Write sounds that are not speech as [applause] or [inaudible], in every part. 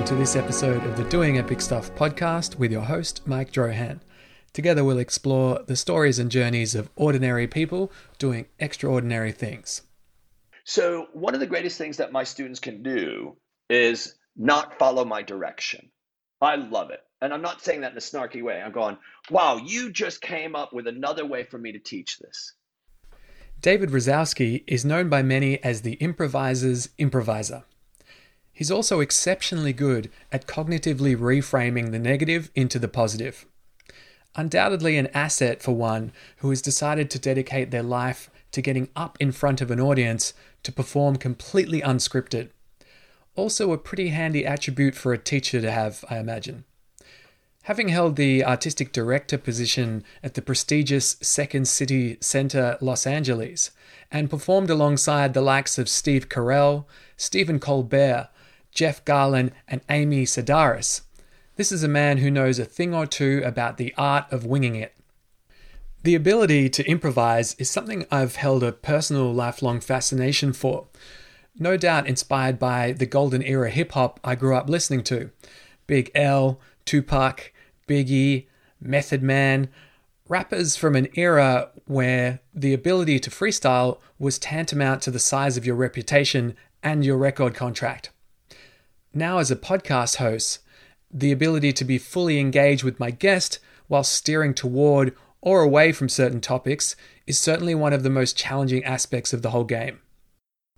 Welcome to this episode of the Doing Epic Stuff podcast with your host, Mike Drohan. Together, we'll explore the stories and journeys of ordinary people doing extraordinary things. So, one of the greatest things that my students can do is not follow my direction. I love it. And I'm not saying that in a snarky way. I'm going, wow, you just came up with another way for me to teach this. David Razowsky is known by many as the improviser's improviser. He's also exceptionally good at cognitively reframing the negative into the positive. Undoubtedly, an asset for one who has decided to dedicate their life to getting up in front of an audience to perform completely unscripted. Also, a pretty handy attribute for a teacher to have, I imagine. Having held the artistic director position at the prestigious Second City Center Los Angeles and performed alongside the likes of Steve Carell, Stephen Colbert, Jeff Garlin, and Amy Sedaris. This is a man who knows a thing or two about the art of winging it. The ability to improvise is something I've held a personal lifelong fascination for, no doubt inspired by the golden era hip hop I grew up listening to Big L, Tupac, Biggie, Method Man, rappers from an era where the ability to freestyle was tantamount to the size of your reputation and your record contract. Now, as a podcast host, the ability to be fully engaged with my guest while steering toward or away from certain topics is certainly one of the most challenging aspects of the whole game.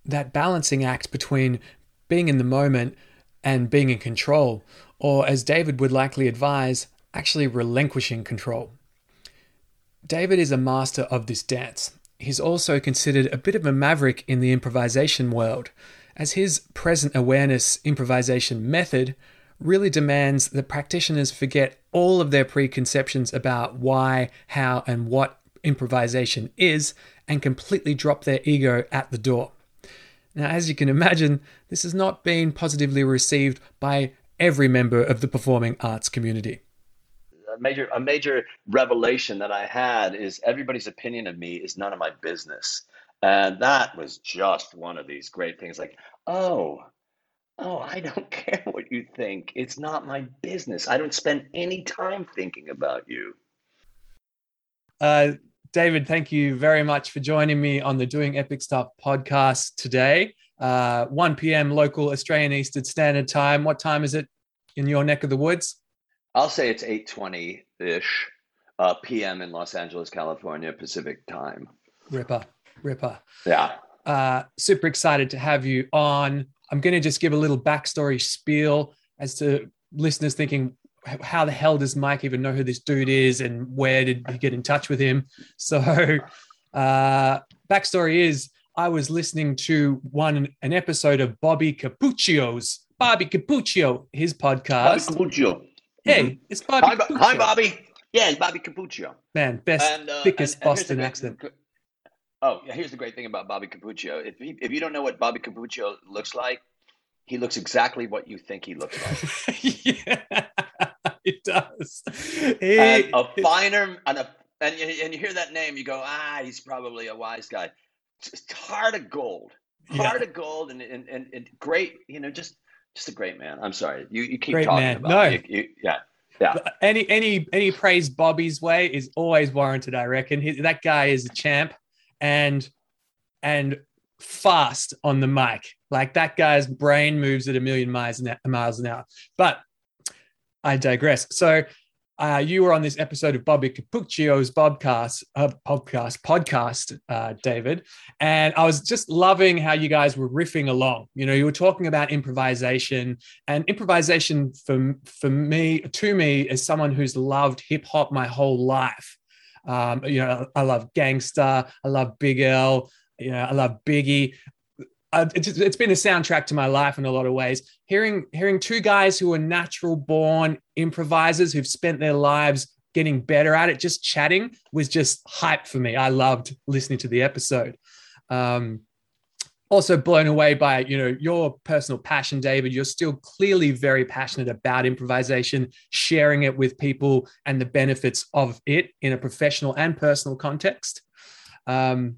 That balancing act between being in the moment and being in control, or as David would likely advise, actually relinquishing control. David is a master of this dance. He's also considered a bit of a maverick in the improvisation world, as his present awareness improvisation method really demands that practitioners forget all of their preconceptions about why, how, and what improvisation is and completely drop their ego at the door. Now, as you can imagine, this has not been positively received by every member of the performing arts community. A major, a major revelation that I had is everybody's opinion of me is none of my business. And that was just one of these great things like, oh, oh, I don't [laughs] care what you think. It's not my business. I don't spend any time thinking about you. Uh, David, thank you very much for joining me on the Doing Epic Stuff podcast today. Uh, 1 p.m. local Australian Eastern Standard Time. What time is it in your neck of the woods? I'll say it's 8:20 ish uh, p.m. in Los Angeles, California, Pacific time. Ripper. Ripper. Yeah. Uh, super excited to have you on. I'm going to just give a little backstory spiel as to listeners thinking, how the hell does Mike even know who this dude is and where did he get in touch with him? [laughs] So, uh, backstory is I was listening to one an episode of Bobby Cappuccio's Bobby Cappuccio, his podcast. Bobby Cappuccio. Hey, mm-hmm. it's Bobby. Hi, hi, Bobby. Yeah, it's Bobby Cappuccio. Man, best and, uh, thickest and, and Boston accent. Oh, yeah, here's the great thing about Bobby Cappuccio. If you, if you don't know what Bobby Cappuccio looks like, he looks exactly what you think he looks like. [laughs] yeah, he does. He, and a finer and a and you, and you hear that name, you go, ah, he's probably a wise guy. It's heart of gold, heart yeah. of gold, and, and and and great. You know, just just a great man. I'm sorry, you you keep great talking man. about no. You, you, yeah. Yeah. Any any any praise Bobby's way is always warranted. I reckon he, that guy is a champ and and fast on the mic. Like that guy's brain moves at a million miles an, hour. But I digress. So uh, you were on this episode of Bobby Cappuccio's podcast, uh, podcast, podcast, uh, David, and I was just loving how you guys were riffing along. You know, you were talking about improvisation, and improvisation for for me, to me, as someone who's loved hip hop my whole life, um, you know, I love Gang Starr. I love Big L. You know, I love Biggie. Uh, it's, it's been a soundtrack to my life in a lot of ways. Hearing hearing two guys who are natural born improvisers who've spent their lives getting better at it, just chatting was just hype for me. I loved listening to the episode. Um, also blown away by you know your personal passion david you're still clearly very passionate about improvisation sharing it with people and the benefits of it in a professional and personal context um,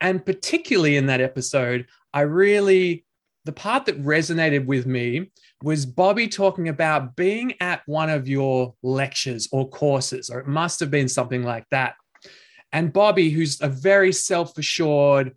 and particularly in that episode i really the part that resonated with me was Bobby talking about being at one of your lectures or courses, or it must have been something like that. And Bobby, who's a very self assured,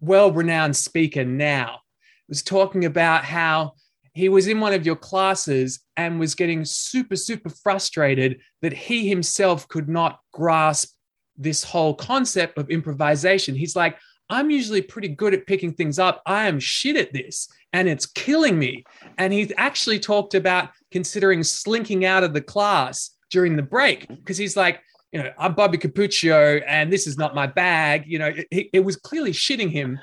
well renowned speaker now, was talking about how he was in one of your classes and was getting super, super frustrated that he himself could not grasp this whole concept of improvisation. He's like, I'm usually pretty good at picking things up. I am shit at this and it's killing me. And he actually talked about considering slinking out of the class during the break because he's like, you know, I'm Bobby Cappuccio and this is not my bag. You know, it, it was clearly shitting him.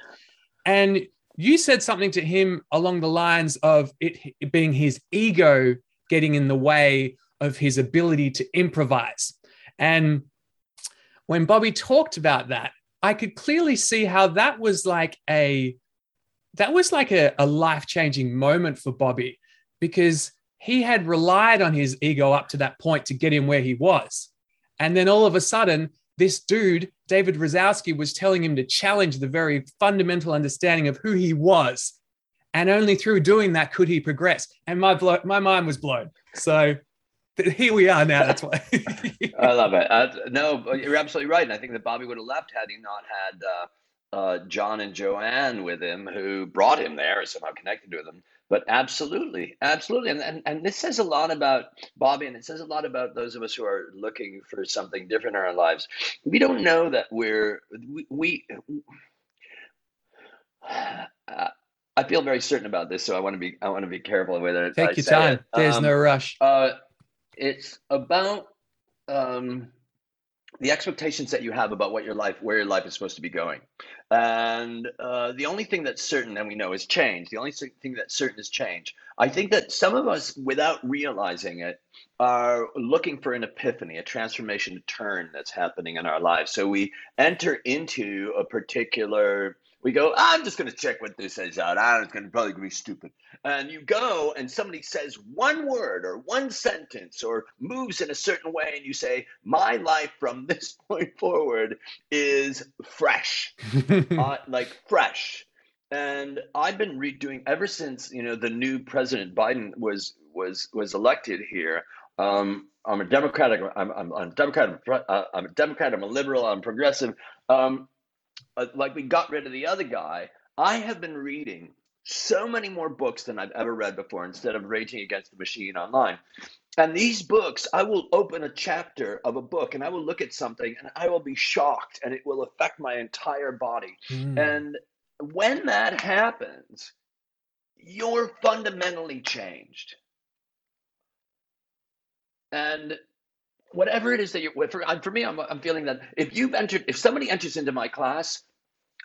And you said something to him along the lines of it, being his ego getting in the way of his ability to improvise. And when Bobby talked about that, I could clearly see how that was like a that was like a, a life-changing moment for Bobby because he had relied on his ego up to that point to get him where he was. And then all of a sudden, this dude, David Razowsky, was telling him to challenge the very fundamental understanding of who he was. And only through doing that could he progress. And my, blo- my mind was blown. So here we are now. That's why. [laughs] I love it. Uh, no, you're absolutely right. And I think that Bobby would have left had he not had uh, uh, John and Joanne with him, who brought him there, somehow connected with him. But absolutely, absolutely, and, and and this says a lot about Bobby, and it says a lot about those of us who are looking for something different in our lives. We don't know that we're we. we uh, [sighs] I feel very certain about this, so I want to be I want to be careful with it. Take I your time. It. There's um, no rush. Uh, it's about um, the expectations that you have about what your life, where your life is supposed to be going. And uh, the only thing that's certain, and we know, is change. The only thing that's certain is change. I think that some of us, without realizing it, are looking for an epiphany, a transformation, a turn that's happening in our lives. So we enter into a particular we go, I'm just going to check what this says out. I'm going to probably be stupid. And you go and somebody says one word or one sentence or moves in a certain way, and you say, My life from [laughs] this point forward is fresh, [laughs] uh, like fresh. And I've been redoing ever since you know the new President Biden was was was elected here. Um, I'm a Democrat. I'm, I'm, I'm a Democrat. I'm, uh, I'm a Democrat. I'm a liberal. I'm progressive. Um, like we got rid of the other guy, I have been reading so many more books than I've ever read before instead of raging against the machine online. And these books, I will open a chapter of a book and I will look at something and I will be shocked and it will affect my entire body. Mm. And when that happens, you're fundamentally changed. And whatever it is that you're for, for me I'm, I'm feeling that if you've entered if somebody enters into my class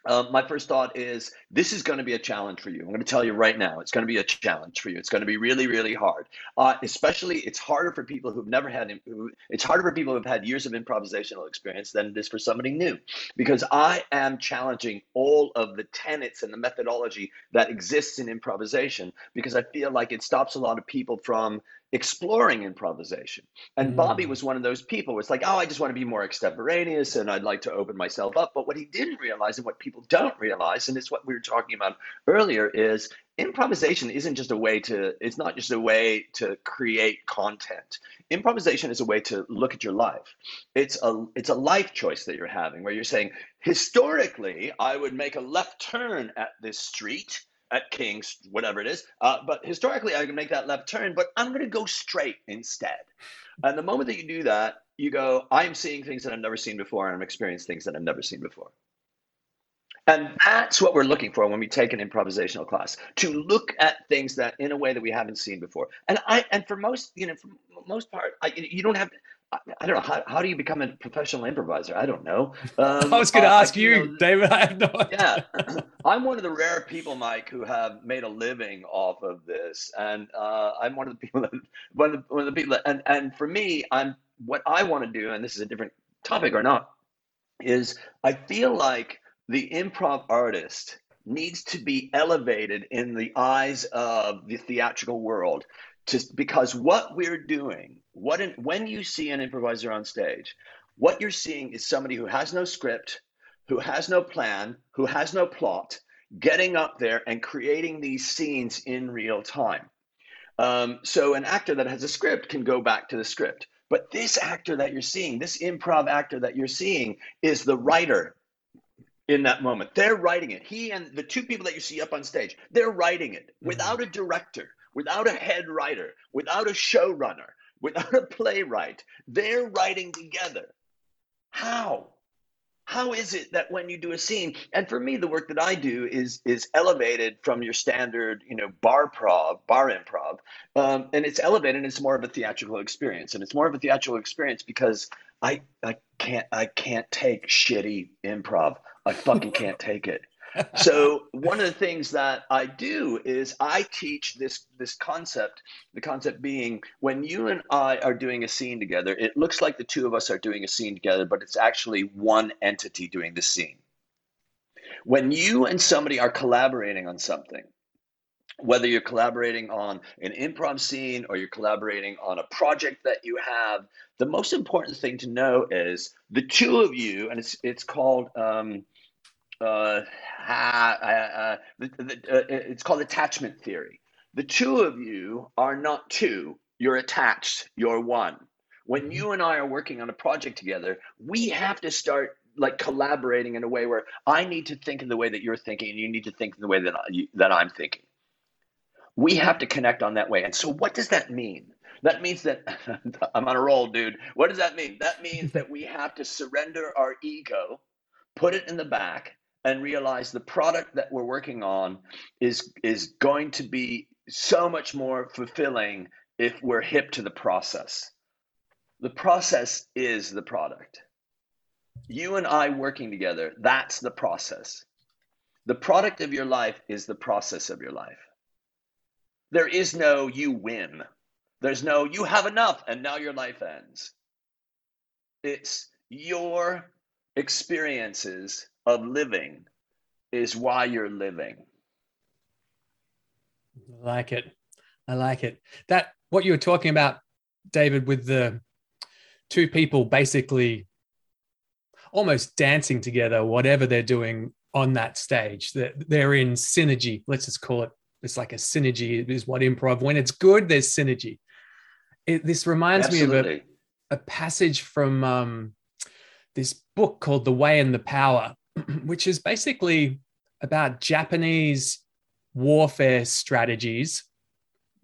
um, my first thought is this is going to be a challenge for you. I'm going to tell you right now, it's going to be a challenge for you. It's going to be really, really hard. Uh, especially, it's harder for people who've never had. It's harder for people who've had years of improvisational experience than it is for somebody new, because I am challenging all of the tenets and the methodology that exists in improvisation. Because I feel like it stops a lot of people from exploring improvisation. And mm. Bobby was one of those people. It's like, oh, I just want to be more extemporaneous and I'd like to open myself up. But what he didn't realize and what people don't realize, and it's what we were talking about earlier, is improvisation isn't just a way to, it's not just a way to create content. Improvisation is a way to look at your life. It's a it's a life choice that you're having where you're saying, historically, I would make a left turn at this street at King's, whatever it is. Uh, but historically, I can make that left turn, but I'm going to go straight instead. And the moment that you do that, you go, I'm seeing things that I've never seen before, and I'm experiencing things that I've never seen before. And that's what we're looking for when we take an improvisational class to look at things that in a way that we haven't seen before. And I and for most, you know, for most part, I, you don't have I don't know how, how do you become a professional improviser? I don't know. Um, [laughs] I was going to uh, ask you, you know, David. [laughs] I have no [laughs] idea. Yeah, [clears throat] I'm one of the rare people, Mike, who have made a living off of this, and uh, I'm one of the people that one of the, one of the people, that, and and for me, I'm what I want to do, and this is a different topic or not, is I feel like the improv artist needs to be elevated in the eyes of the theatrical world to, because what we're doing what in, when you see an improviser on stage what you're seeing is somebody who has no script who has no plan who has no plot getting up there and creating these scenes in real time. Um, so an actor that has a script can go back to the script. But this actor that you're seeing, this improv actor that you're seeing, is the writer in that moment. They're writing it. He and the two people that you see up on stage, they're writing it mm-hmm. without a director, without a head writer, without a showrunner, without a playwright. They're writing together. How? how is it that when you do a scene and for me the work that i do is is elevated from your standard you know bar prov bar improv um, and it's elevated and it's more of a theatrical experience and it's more of a theatrical experience because i i can't i can't take shitty improv i fucking can't take it so [laughs] one of the things that I do is I teach this this concept. The concept being when you and I are doing a scene together, it looks like the two of us are doing a scene together, but it's actually one entity doing the scene. When you and somebody are collaborating on something, whether you're collaborating on an improv scene or you're collaborating on a project that you have, the most important thing to know is the two of you, and it's it's called um, uh, uh, the, the, uh, it's called attachment theory. The two of you are not two, you're attached, you're one. When mm-hmm. you and I are working on a project together, we have to start like collaborating in a way where I need to think in the way that you're thinking, and you need to think in the way that I, that I'm thinking. We have to connect on that way. And so, what does that mean? That means that [laughs] I'm on a roll, dude. What does that mean? That means that we have to surrender our ego, put it in the back, and realize the product that we're working on is is going to be so much more fulfilling if we're hip to the process. The process is the product. You and I working together, that's the process. The product of your life is the process of your life. There is no you win. There's no you have enough and now your life ends. It's your experiences of living is why you're living. I like it. I like it. That what you were talking about, David, with the two people basically almost dancing together, whatever they're doing on that stage. That they're in synergy. Let's just call it. It's like a synergy. is what improv. When it's good, there's synergy. It, this reminds Absolutely. me of a, a passage from um, this book called The Way and the Power, [clears throat] which is basically about Japanese warfare strategies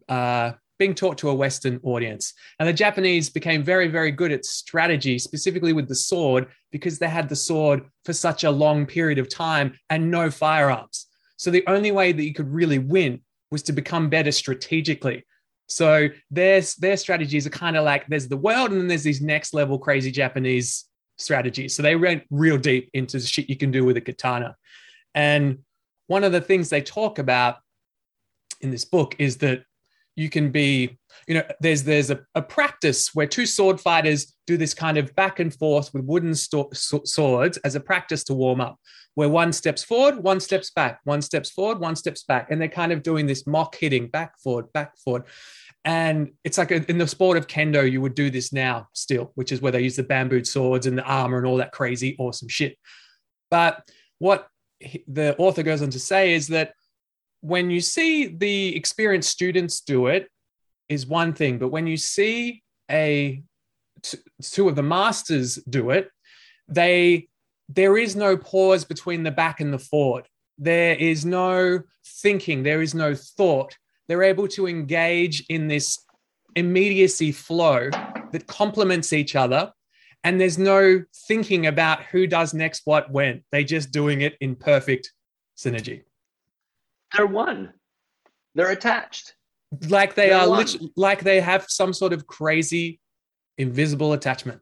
uh, being taught to a Western audience. And the Japanese became very, very good at strategy, specifically with the sword, because they had the sword for such a long period of time and no firearms. So the only way that you could really win was to become better strategically. So their, their strategies are kind of like there's the world and then there's these next level crazy Japanese strategies. So they went real deep into the shit you can do with a katana. And one of the things they talk about in this book is that you can be, you know, there's there's a, a practice where two sword fighters do this kind of back and forth with wooden sto- swords as a practice to warm up, where one steps forward, one steps back, one steps forward, one steps back, and they're kind of doing this mock hitting back forward, back forward. And it's like in the sport of kendo, you would do this now still, which is where they use the bamboo swords and the armor and all that crazy, awesome shit. But what the author goes on to say is that when you see the experienced students do it, is one thing, but when you see a two of the masters do it, they there is no pause between the back and the forward. There is no thinking. There is no thought they're able to engage in this immediacy flow that complements each other. And there's no thinking about who does next what when. They're just doing it in perfect synergy. They're one. They're attached. Like they They're are lit- like they have some sort of crazy invisible attachment.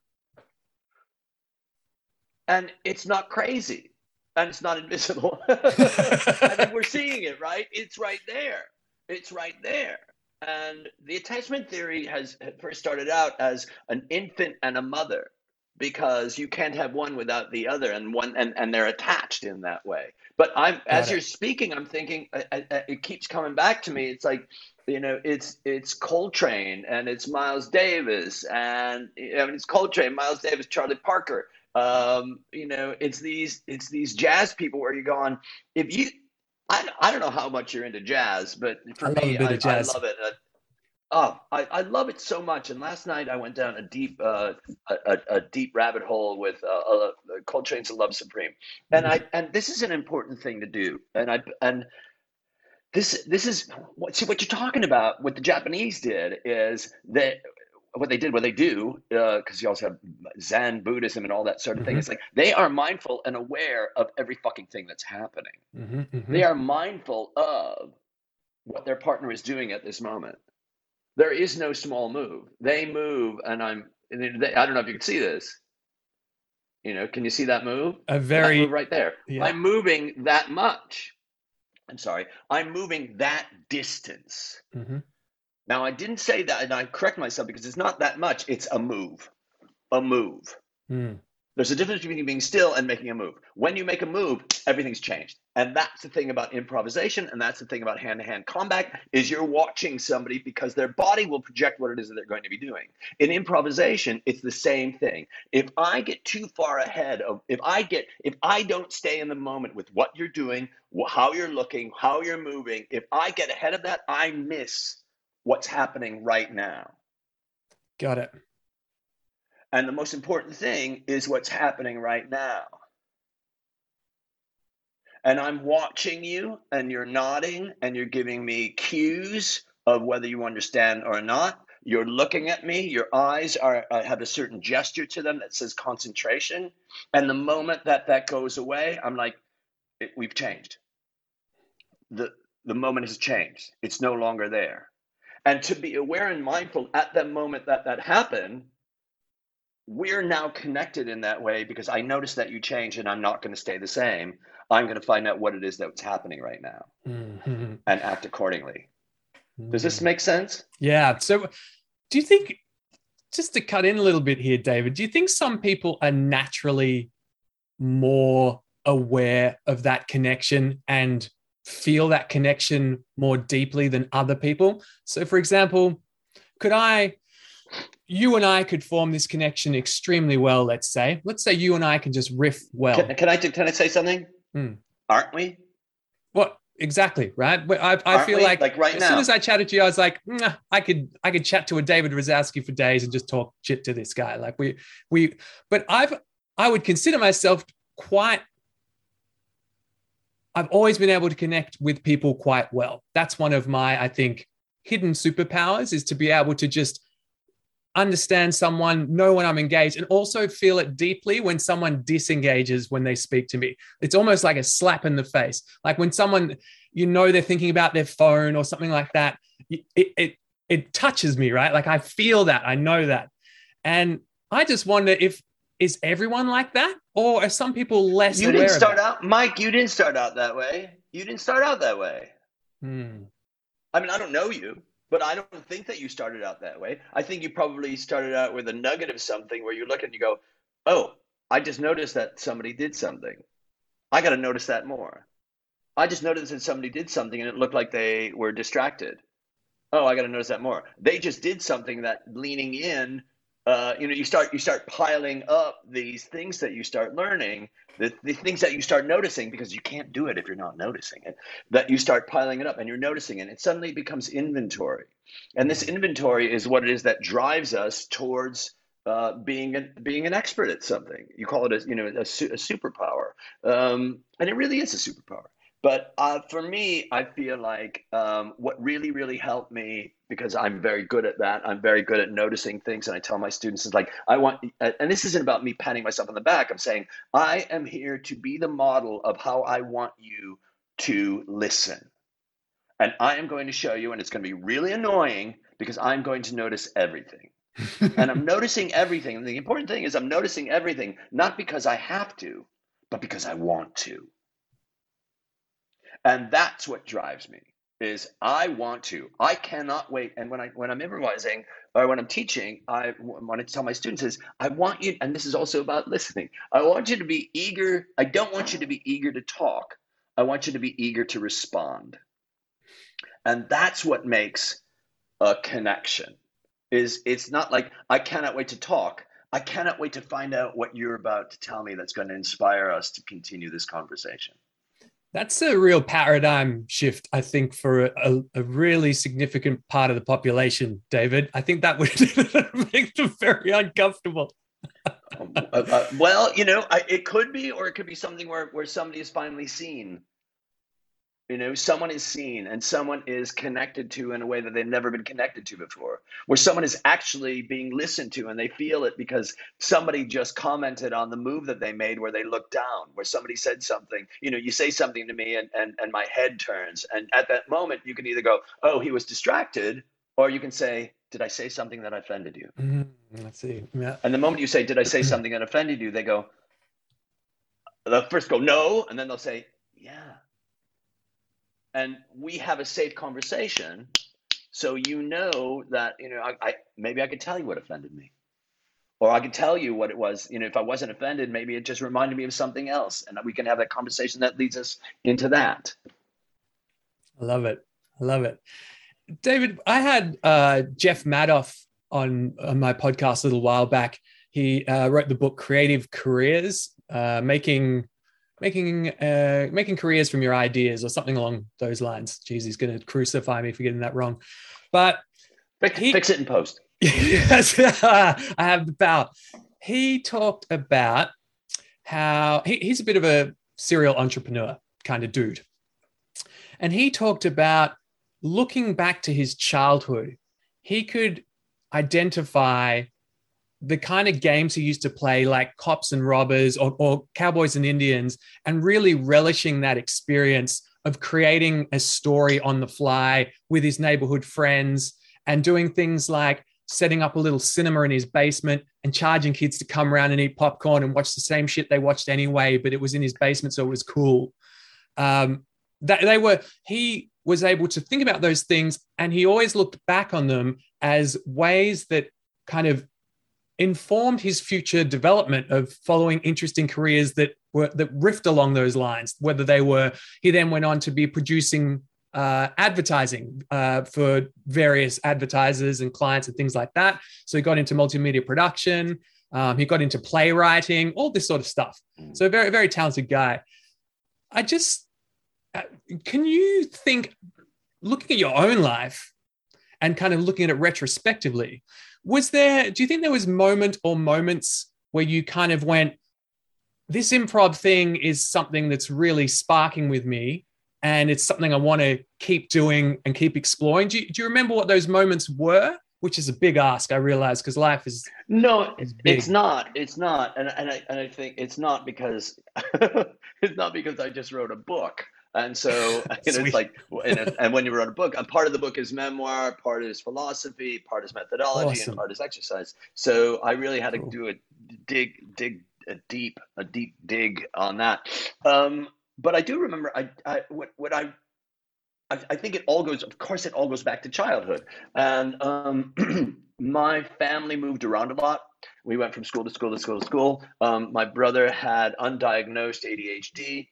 And it's not crazy. And it's not invisible. [laughs] [laughs] I mean, we're seeing it, right? It's right there. It's right there. And the attachment theory has first started out as an infant and a mother because you can't have one without the other and one and, and they're attached in that way but i'm Got as it. you're speaking i'm thinking I, I, it keeps coming back to me it's like you know it's it's coltrane and it's miles davis and I mean, it's coltrane miles davis charlie parker um, you know it's these it's these jazz people where you're going if you I, I don't know how much you're into jazz, but for me, I, I jazz. love it. Uh, oh, I, I love it so much. And last night I went down a deep uh, a, a, deep rabbit hole with uh, uh, Coltrane's "Love Supreme," and Mhm. I and this is an important thing to do. And I and this this is what see what you're talking about. What the Japanese did is that what they did, what they do, because you also have Zen Buddhism and all that sort of thing. Mhm. It's like they are mindful and aware of every fucking thing that's happening. Mhm, mhm. They are mindful of what their partner is doing at this moment. There is no small move. They move, and I'm. and they- I don't know if you can see this. You know, can you see that move? A very move right there. yeah. I'm moving that much. I'm sorry. I'm moving that distance. Now, I didn't say that, and I correct myself because it's not that much. It's a move. A move. Mm. There's a difference between being still and making a move. When you make a move, everything's changed. And that's the thing about improvisation, and that's the thing about hand-to-hand combat is you're watching somebody because their body will project what it is that they're going to be doing. In improvisation, it's the same thing. If I get too far ahead of if I get if I don't stay in the moment with what you're doing, how you're looking, how you're moving, if I get ahead of that, I miss what's happening right now. Got it. And the most important thing is what's happening right now. And I'm watching you, and you're nodding, and you're giving me cues of whether you understand or not. You're looking at me. Your eyes are uh, have a certain gesture to them that says concentration. And the moment that that goes away, I'm like, it, we've changed. the The moment has changed. It's no longer there. And to be aware and mindful at the moment that that happened, we're now connected in that way because I noticed that you changed and I'm not going to stay the same. I'm going to find out what it is that's happening right now Mhm. and act accordingly. Does this Mm. make sense? Yeah. So, do you think, just to cut in a little bit here, David, do you think some people are naturally more aware of that connection and feel that connection more deeply than other people? So, for example, could I, you and I could form this connection extremely well, let's say. Let's say you and I can just riff well. Can, can I can I say something? Hmm. Aren't we? What exactly, right? But I, I Aren't feel we? like, Like right as now. soon as I chatted to you, I was like, "Nah, I could I could chat to a David Razowsky for days and just talk shit to this guy. Like we we, but I've I would consider myself quite. I've always been able to connect with people quite well. That's one of my, I think, hidden superpowers is to be able to just understand someone, know when I'm engaged, and also feel it deeply when someone disengages when they speak to me. It's almost like a slap in the face. Like when someone, you know, they're thinking about their phone or something like that. It, it, it touches me, right? Like I feel that, I know that. And I just wonder if, is everyone like that? Or are some people less you didn't start out, Mike. You didn't start out that way. You didn't start out that way. Hmm. I mean, I don't know you, but I don't think that you started out that way. I think you probably started out with a nugget of something where you look and you go, "Oh, I just noticed that somebody did something. I got to notice that more. I just noticed that somebody did something and it looked like they were distracted. Oh, I got to notice that more. They just did something that leaning in." Uh, you know, you start you start piling up these things that you start learning, the, the things that you start noticing because you can't do it if you're not noticing it that you start piling it up and you're noticing it. It suddenly becomes inventory. And this inventory is what it is that drives us towards uh, being, a, being an expert at something. You call it a, you know, a, a superpower. Um, and it really is a superpower. But uh, for me, I feel like um, what really, really helped me because I'm very good at that. I'm very good at noticing things, and I tell my students it's like I want. And this isn't about me patting myself on the back. I'm saying I am here to be the model of how I want you to listen, and I am going to show you, and it's going to be really annoying because I'm going to notice everything, [laughs] and I'm noticing everything. And the important thing is I'm noticing everything not because I have to, but because I want to. And that's what drives me is I want to. I cannot wait. And when I when I'm improvising or when I'm teaching, I want to tell my students is I want you, and this is also about listening. I want you to be eager. I don't want you to be eager to talk. I want you to be eager to respond. And that's what makes a connection. Is it's not like I cannot wait to talk. I cannot wait to find out what you're about to tell me that's going to inspire us to continue this conversation. That's a real paradigm shift, I think, for a, a, really significant part of the population, David. I think that would [laughs] make them very uncomfortable. um, uh, uh, well, you know, I, it could be, or it could be something where, where somebody is finally seen you know, someone is seen and someone is connected to in a way that they've never been connected to before, where someone is actually being listened to and they feel it because somebody just commented on the move that they made where they looked down, where somebody said something. You know, you say something to me and, and, and my head turns. And at that moment, you can either go, oh, he was distracted, or you can say, did I say something that offended you? Mm-hmm. Let's see. Yeah. And the moment you say, did I say something that offended you, they go, they'll first go, no. And then they'll say, yeah and we have a safe conversation so you know that you know I, I, maybe i could tell you what offended me. Or i could tell you what it was you know if i wasn't offended maybe it just reminded me of something else and we can have that conversation that leads us into that. I love it. I love it. David i had uh, jeff madoff on, on my podcast a little while back. He uh, wrote the book creative careers uh, making making uh, making careers from your ideas or something along those lines. Jeez, he's going to crucify me for getting that wrong. But fix, he, fix it in post. [laughs] yes, [laughs] I have the power. He talked about how he, he's a bit of a serial entrepreneur kind of dude. And he talked about looking back to his childhood, he could identify the kind of games he used to play, like cops and robbers or, or cowboys and Indians, and really relishing that experience of creating a story on the fly with his neighborhood friends and doing things like setting up a little cinema in his basement and charging kids to come around and eat popcorn and watch the same shit they watched anyway, but it was in his basement, so it was cool. Um, that they were he was able to think about those things and he always looked back on them as ways that kind of informed his future development of following interesting careers that were that riffed along those lines. Whether they were, he then went on to be producing uh, advertising uh, for various advertisers and clients and things like that. So he got into multimedia production. Um, he got into playwriting, all this sort of stuff. Mm. So very, very talented guy. I just, uh, can you think, looking at your own life and kind of looking at it retrospectively, was there, do you think there was moment or moments where you kind of went, this improv thing is something that's really sparking with me and it's something I want to keep doing and keep exploring. Do you, do you remember what those moments were? Which is a big ask, I realize, because life is no, is it's not. It's not, and and I and I think it's not because [laughs] it's not because I just wrote a book. And so [laughs] [laughs] you know, it's like, and, and, when you wrote a book, and part of the book is memoir, part is philosophy, part is methodology, awesome. and part is exercise. So I really had to cool. do a dig, dig a deep, a deep dig on that. Um, but I do remember, I, I what, what I, I, I think it all goes. Of course, it all goes back to childhood. And um, [clears throat] my family moved around a lot. We went from school to school to school to school. Um, my brother had undiagnosed ADHD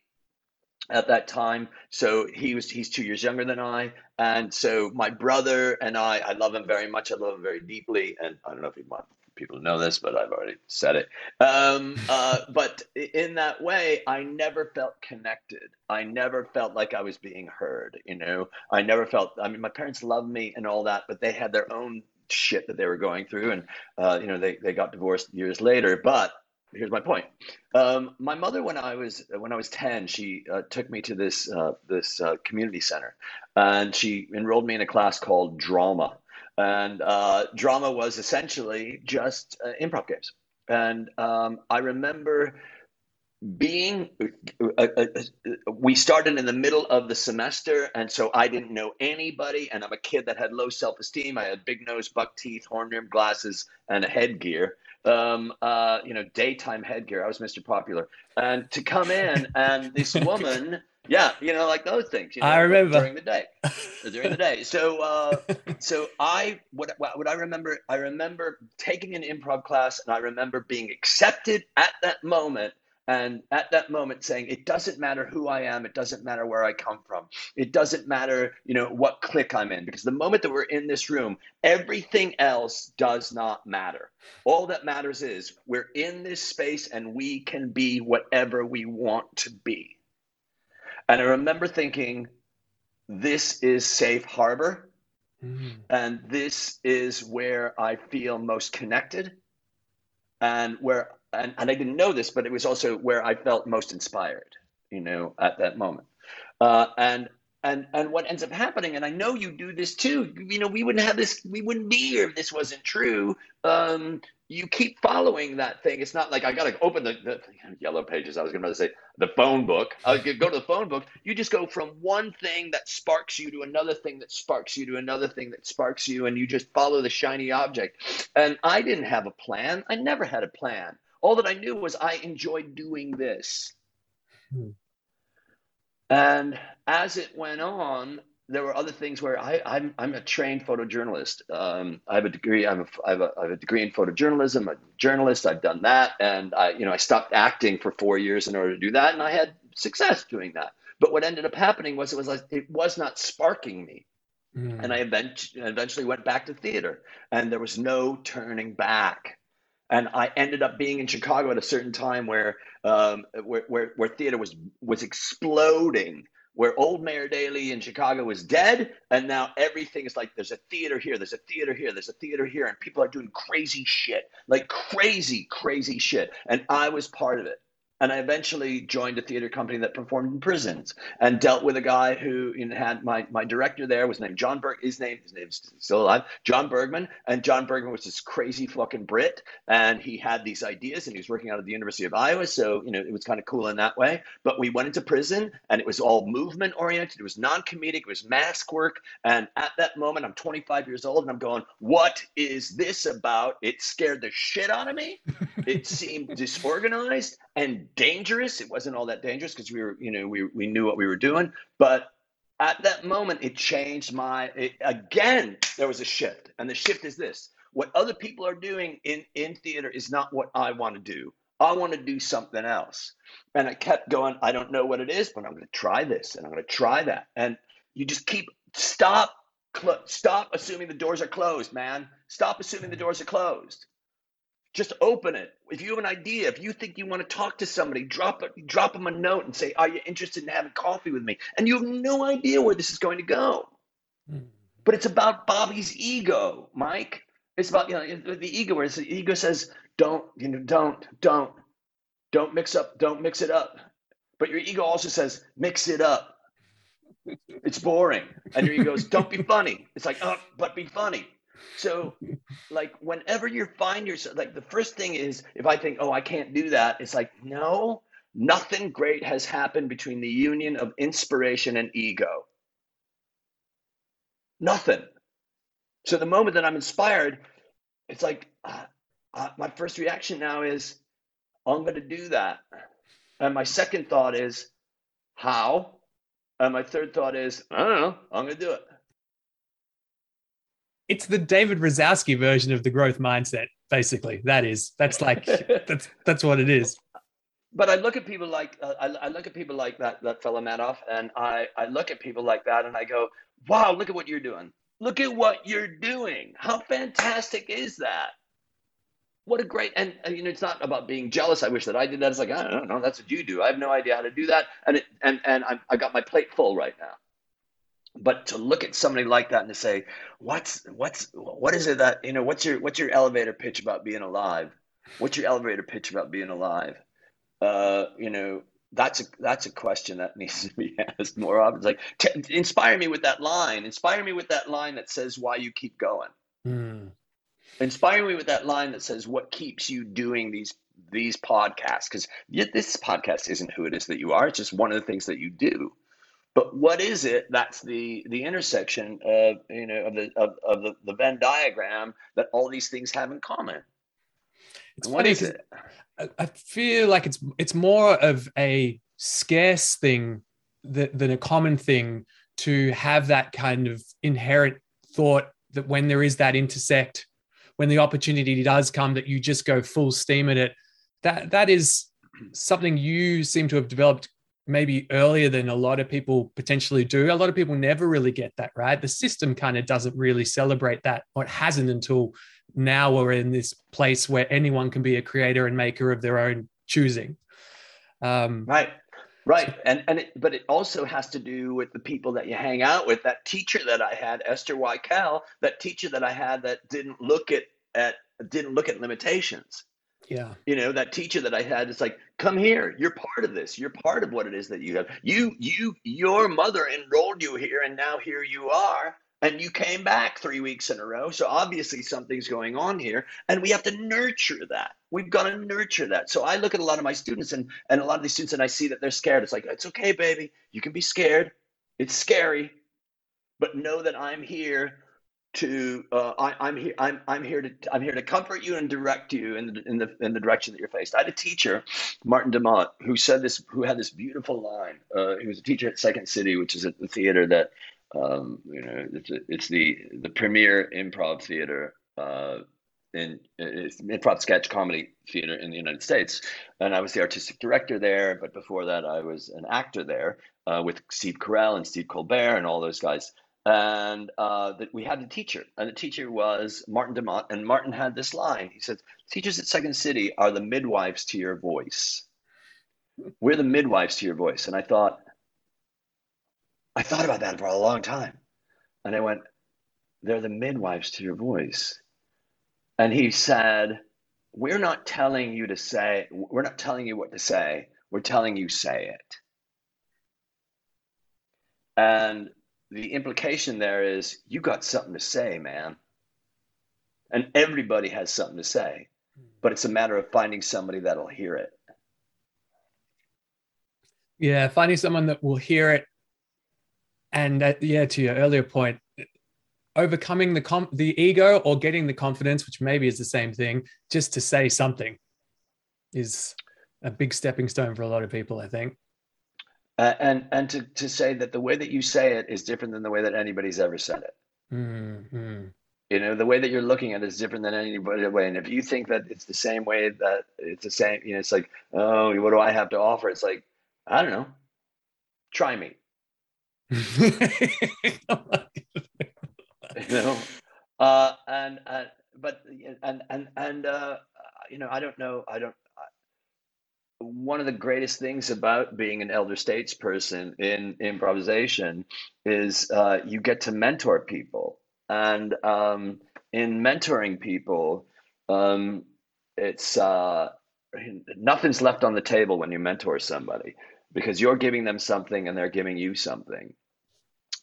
at that time. So he was he's two years younger than I, and so my brother and I, I love him very much. I love him very deeply, and I don't know if you want people to know this, but I've already said it. Um, uh, [laughs] but in that way, I never felt connected. I never felt like I was being heard. You know, I never felt. I mean, my parents loved me and all that, but they had their own shit that they were going through, and uh, you know, they they got divorced years later, but here's my point. Um, my mother, when I was when I was ten, she uh, took me to this uh, this uh, community center, and she enrolled me in a class called drama. And uh, drama was essentially just uh, improv games. And um, I remember being uh, we started in the middle of the semester and so i didn't know anybody and i'm a kid that had low self-esteem i had big nose buck teeth horn rimmed glasses and a headgear um, uh, you know, daytime headgear. I was Mr. Popular, and to come in and this [laughs] woman, yeah, you know, like those things. You know, I remember during the day, during the day. [laughs] So, uh, so I what what I remember, I remember taking an improv class, and I remember being accepted at that moment and at that moment saying it doesn't matter who i am. It doesn't matter where i come from. It doesn't matter you know what clique i'm in. Because the moment that we're in this room everything else does not matter. All that matters is we're in this space and we can be whatever we want to be. And I remember thinking, this is safe harbor. Mm. And this is where I feel most connected and where, and, and I didn't know this, but it was also where I felt most inspired, you know, at that moment. Uh, and and and what ends up happening and i know you do this too you know we wouldn't have this we wouldn't be here if this wasn't true. Um, you keep following that thing. It's not like i gotta open the, the yellow pages i was gonna say the phone book. I was go to the phone book. You just go from one thing that sparks you to another thing that sparks you to another thing that sparks you and you just follow the shiny object. And i didn't have a plan. I never had a plan all that i knew was i enjoyed doing this Hmm. and as it went on, there were other things where I, I'm, I'm a trained photojournalist. Um, I have a degree. I'm a, I, have a, I have a degree in photojournalism. I'm a journalist. I've done that, and I, you know, I stopped acting for four years in order to do that, and I had success doing that. But what ended up happening was it was like it was not sparking me, Mm. and I event- eventually went back to theater, and there was no turning back. And I ended up being in Chicago at a certain time where um, where, where, where theater was was exploding, where old Mayor Daley in Chicago was dead, and now everything is like there's a theater here, there's a theater here, there's a theater here, and people are doing crazy shit, like crazy, crazy shit. And I was part of it. And I eventually joined a theater company that performed in prisons and dealt with a guy who you know, had my, my director there was named John Berg. His name his name's still alive, John Bergman. And John Bergman was this crazy fucking Brit, and he had these ideas, and he was working out of the University of Iowa, so you know it was kind of cool in that way. But we went into prison, and it was all movement oriented. It was non comedic. It was mask work. And at that moment, I'm 25 years old, and I'm going, "What is this about?" It scared the shit out of me. it seemed disorganized and dangerous. It wasn't all that dangerous because we were, you know, we, we knew what we were doing. But at that moment, it changed my, it, again, there was a shift. And the shift is this what other people are doing in, in theater is not what I want to do. I want to do something else. And I kept going, I don't know what it is, but I'm going to try this and I'm going to try that. And you just keep, stop, cl- stop assuming the doors are closed, man. Stop assuming the doors are closed just open it. If you have an idea, if you think you want to talk to somebody, drop it, drop them a note and say, "Are you interested in having coffee with me?" And you have no idea where this is going to go. Mm. But it's about Bobby's ego, Mike. It's about you know the ego, where the ego says, "Don't you know? Don't don't don't mix up. Don't mix it up." But your ego also says, "Mix it up." It's boring, and your ego goes, "Don't be funny." It's like, "Oh, but be funny." So, like, whenever you find yourself, like, the first thing is if I think, oh, I can't do that, it's like, no, nothing great has happened between the union of inspiration and ego. Nothing. So, the moment that I'm inspired, it's like, uh, uh, my first reaction now is, I'm going to do that. And my second thought is, how? And my third thought is, I don't know, I'm going to do it. It's the David Razowsky version of the growth mindset, basically. That is, that's like, [laughs] that's that's what it is. but I look at people like uh, I, I look at people like that that fellow Madoff, and I I look at people like that, and I go, wow, look at what you're doing. Look at what you're doing. How fantastic is that? What a great and, and you know it's not about being jealous. I wish that I did that. It's like I don't know. That's what you do. I have no idea how to do that, and it and and I I got my plate full right now. But to look at somebody like that and to say, what's what's what is it that you know? What's your what's your elevator pitch about being alive? What's your elevator pitch about being alive? uh, you know, that's a that's a question that [laughs] needs to be asked more often. It's like, t- inspire me with that line. Inspire me with that line that says why you keep going. Mm. Inspire me with that line that says what keeps you doing these these podcasts. Because this podcast isn't who it is that you are. It's just one of the things that you do. But what is it? That's the the intersection of you know of the of, of the, the Venn diagram that all these things have in common. It's what funny it? I feel like it's it's more of a scarce thing that, than a common thing to have that kind of inherent thought that when there is that intersect, when the opportunity does come, that you just go full steam at it. That that is something you seem to have developed maybe earlier than a lot of people potentially do. A lot of people never really get that right. The system kind of doesn't really celebrate that, or it hasn't until now we're in this place where anyone can be a creator and maker of their own choosing. Um, Right. Right. And and it, but it also has to do with the people that you hang out with. That teacher that I had, Esther Weikel, that teacher that I had that didn't look at at didn't look at limitations. Yeah. You know, that teacher that I had is like, come here. You're part of this. You're part of what it is that you have. You you your mother enrolled you here and now here you are and you came back three weeks in a row. So obviously something's going on here, and we have to nurture that. We've got to nurture that. So I look at a lot of my students and and a lot of these students, and I see that they're scared. It's like it's okay, baby. You can be scared. It's scary, but know that I'm here to uh, I, am here I'm, I'm here to I'm here to comfort you and direct you in the, in the in the direction that you're faced. I had a teacher, Martin de Maat, who said this who had this beautiful line. Uh, he was a teacher at Second City, which is a, a theater that um, you know, it's, it's the the premier improv theater uh, in improv sketch comedy theater in the United States, and I was the artistic director there. But before that, I was an actor there uh, with Steve Carell and Steve Colbert and all those guys. And uh, that we had a teacher, and the teacher was Martin de Maat. And Martin had this line. He said, "Teachers at Second City are the midwives to your voice. We're the midwives to your voice." And I thought, I thought about that for a long time. And I went, they're the midwives to your voice. And he said, we're not telling you to say, we're not telling you what to say. We're telling you say it. And the implication there is you got something to say, man. And everybody has something to say, hmm. but it's a matter of finding somebody that'll hear it. Yeah, finding someone that will hear it and that, yeah, to your earlier point, overcoming the com- the ego or getting the confidence, which maybe is the same thing, just to say something, is a big stepping stone for a lot of people. I think. Uh, and and to, to say that the way that you say it is different than the way that anybody's ever said it. Mm-hmm. You know, the way that you're looking at it is different than anybody way. And if you think that it's the same way that it's the same, you know, it's like, oh, what do I have to offer? It's like, I don't know. Try me. [laughs] you know, uh, and uh, but and and and uh, you know, I don't know. I don't. One of the greatest things about being an elder statesperson in improvisation is uh, you get to mentor people, and um, in mentoring people, um, it's uh, nothing's left on the table when you mentor somebody because you're giving them something and they're giving you something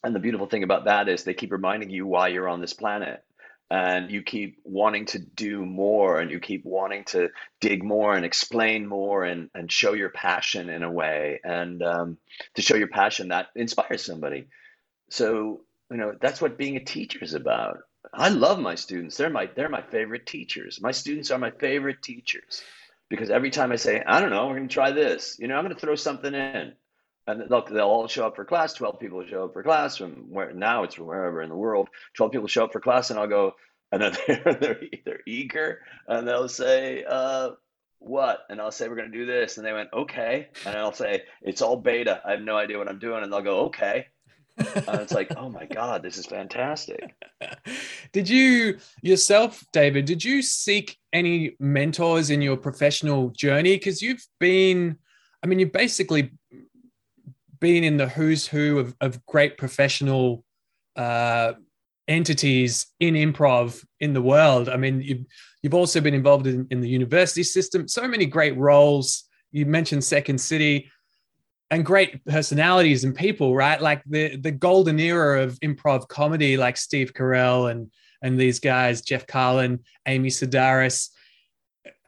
and the beautiful thing about that is they keep reminding you why you're on this planet. And you keep wanting to do more and you keep wanting to dig more and explain more and, and show your passion in a way. And um, to show your passion that inspires somebody. So, you know, that's what being a teacher is about. I love my students. They're my they're my favorite teachers. My students are my favorite teachers because every time I say, I don't know, we're going to try this. You know, I'm going to throw something in and they'll, they'll all show up for class. 12 people show up for class from where now it's from wherever in the world. 12 people show up for class and i'll go and then [laughs] they're, they're, eager and they'll say uh, what? And i'll say we're going to do this. And they went okay. And i'll say it's all beta. I have no idea what i'm doing. And they'll go okay. And it's like oh my god this is fantastic. [laughs] Did you yourself david did you seek any mentors in your professional journey? Because you've been i mean you've basically been in the who's who of, of great professional uh, entities in improv in the world. I mean, you've, you've also been involved in, in the university system, so many great roles. You mentioned Second City and great personalities and people, right? Like the, the golden era of improv comedy, like Steve Carell and, and these guys, Jeff Garlin, Amy Sedaris.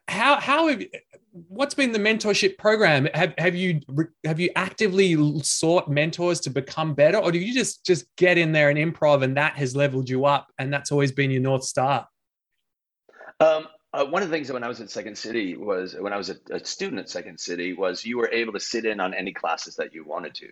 How, how have, what's been the mentorship program? Have have you have you actively sought mentors to become better, or do you just just get in there and improv, and that has leveled you up, and that's always been your north star? Um, uh, one of the things that when I was at Second City was when I was a, a, student at Second City was you were able to sit in on any classes that you wanted to.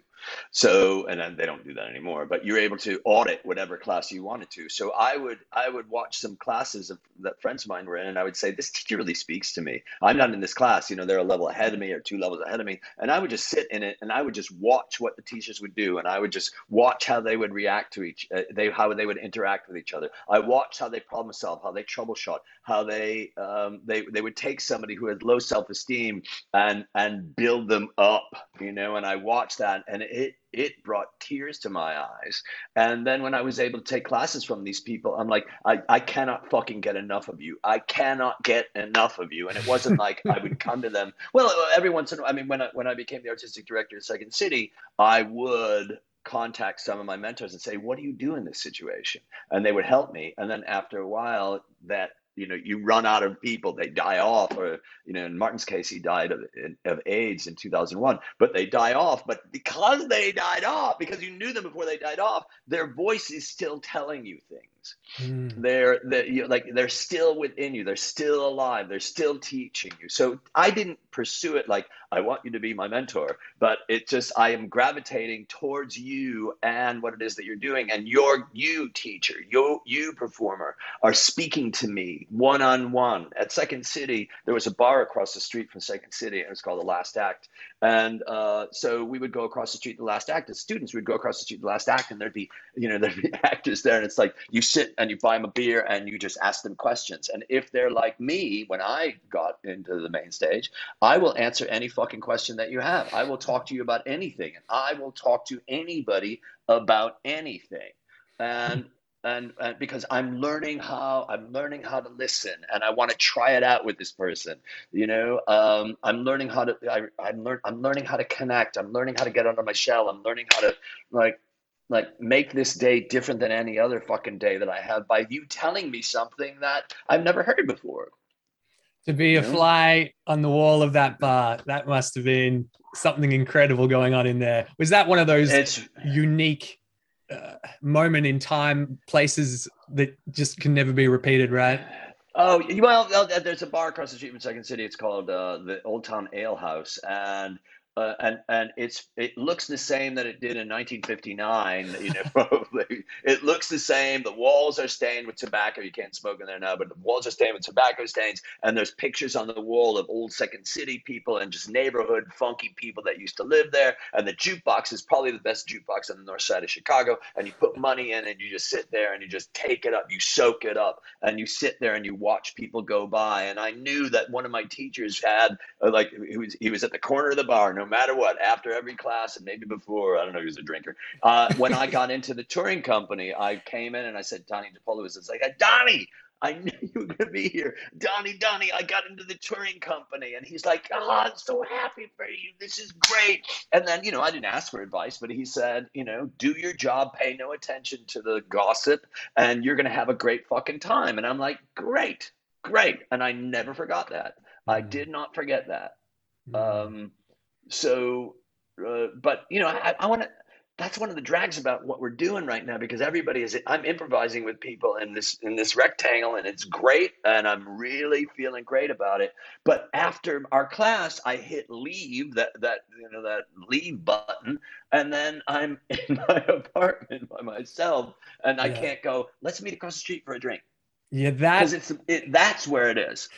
So, and they don't do that anymore, but you're able to audit whatever class you wanted to. So I would I would watch some classes of, that friends of mine were in, and I would say, this teacher really speaks to me. I'm not in this class, you know, they're a level ahead of me or two levels ahead of me, and I would just sit in it and I would just watch what the teachers would do, and I would just watch how they would react to each, uh, they how they would interact with each other. I watched how they problem solve, how they troubleshoot, how they they um, they they would take somebody who had low self esteem and and build them up, you know. And I watched that, and it it brought tears to my eyes. And then when I was able to take classes from these people, I'm like, I, I cannot fucking get enough of you. I cannot get enough of you. And it wasn't [laughs] like I would come to them. Well, every once in a while, I mean, when I, when I became the artistic director at Second City, I would contact some of my mentors and say, "What do you do in this situation?" And they would help me. And then after a while, that you know, you run out of people, they die off, or you know, in Martin's case, he died of, of AIDS in 2001. But they die off. But because they died off, because you knew them before they died off, their voice is still telling you things. Mm. They're, they're you know, like they're still within you. They're still alive. They're still teaching you. So I didn't pursue it like I want you to be my mentor, but it just I am gravitating towards you and what it is that you're doing, and your you teacher, you you performer are speaking to me one on one. At Second City, there was a bar across the street from Second City, and it was called the Last Act. And uh, so we would go across the street, the Last Act. As students, we'd go across the street, the Last Act, and there'd be you know there'd be [laughs] actors there, and it's like you sit and you buy them a beer and you just ask them questions. And if they're like me, when I got into the main stage, I will answer any fucking question that you have. I will talk to you about anything, and I will talk to anybody about anything. And and, and, because I'm learning how I'm learning how to listen, and I want to try it out with this person. You know, um, I'm learning how to I, I'm learn I'm learning how to connect. I'm learning how to get under my shell. I'm learning how to like like make this day different than any other fucking day that I have by you telling me something that I've never heard before. To be a fly on the wall of that bar, that must have been something incredible going on in there. Was that one of those it's, unique uh, moment in time places that just can never be repeated, right? Oh well, there's a bar across the street from Second City. It's called uh, the Old Town Ale House, and uh, and and it's it looks the same that it did in 1959. You know, [laughs] probably it looks the same. The walls are stained with tobacco. You can't smoke in there now, but the walls are stained with tobacco stains. And there's pictures on the wall of old Second City people and just neighborhood funky people that used to live there. And the jukebox is probably the best jukebox on the north side of Chicago. And you put money in, and you just sit there and you just take it up. You soak it up, and you sit there and you watch people go by. And I knew that one of my teachers had uh, like he was he was at the corner of the bar. No matter what, after every class and maybe before, I don't know, he was a drinker. Uh, when I got into the touring company, I came in and I said, Donnie DePollo was, it's like, Donnie, I knew you were going to be here. Donnie, Donnie, I got into the touring company. And he's like, oh, I'm so happy for you. This is great. And then, you know, I didn't ask for advice, but he said, you know, do your job, pay no attention to the gossip, and you're going to have a great fucking time. And I'm like, great, great. And I never forgot that. I mm. did not forget that. Mm. Um, so, uh, but you know, I, I want to. That's one of the drags about what we're doing right now because everybody is. I'm improvising with people in this in this rectangle, and it's great, and I'm really feeling great about it. But after our class, I hit leave that that you know that leave button, and then I'm [laughs] in my apartment by myself, and I can't go. Let's meet across the street for a drink. Yeah, that it's it, that's where it is.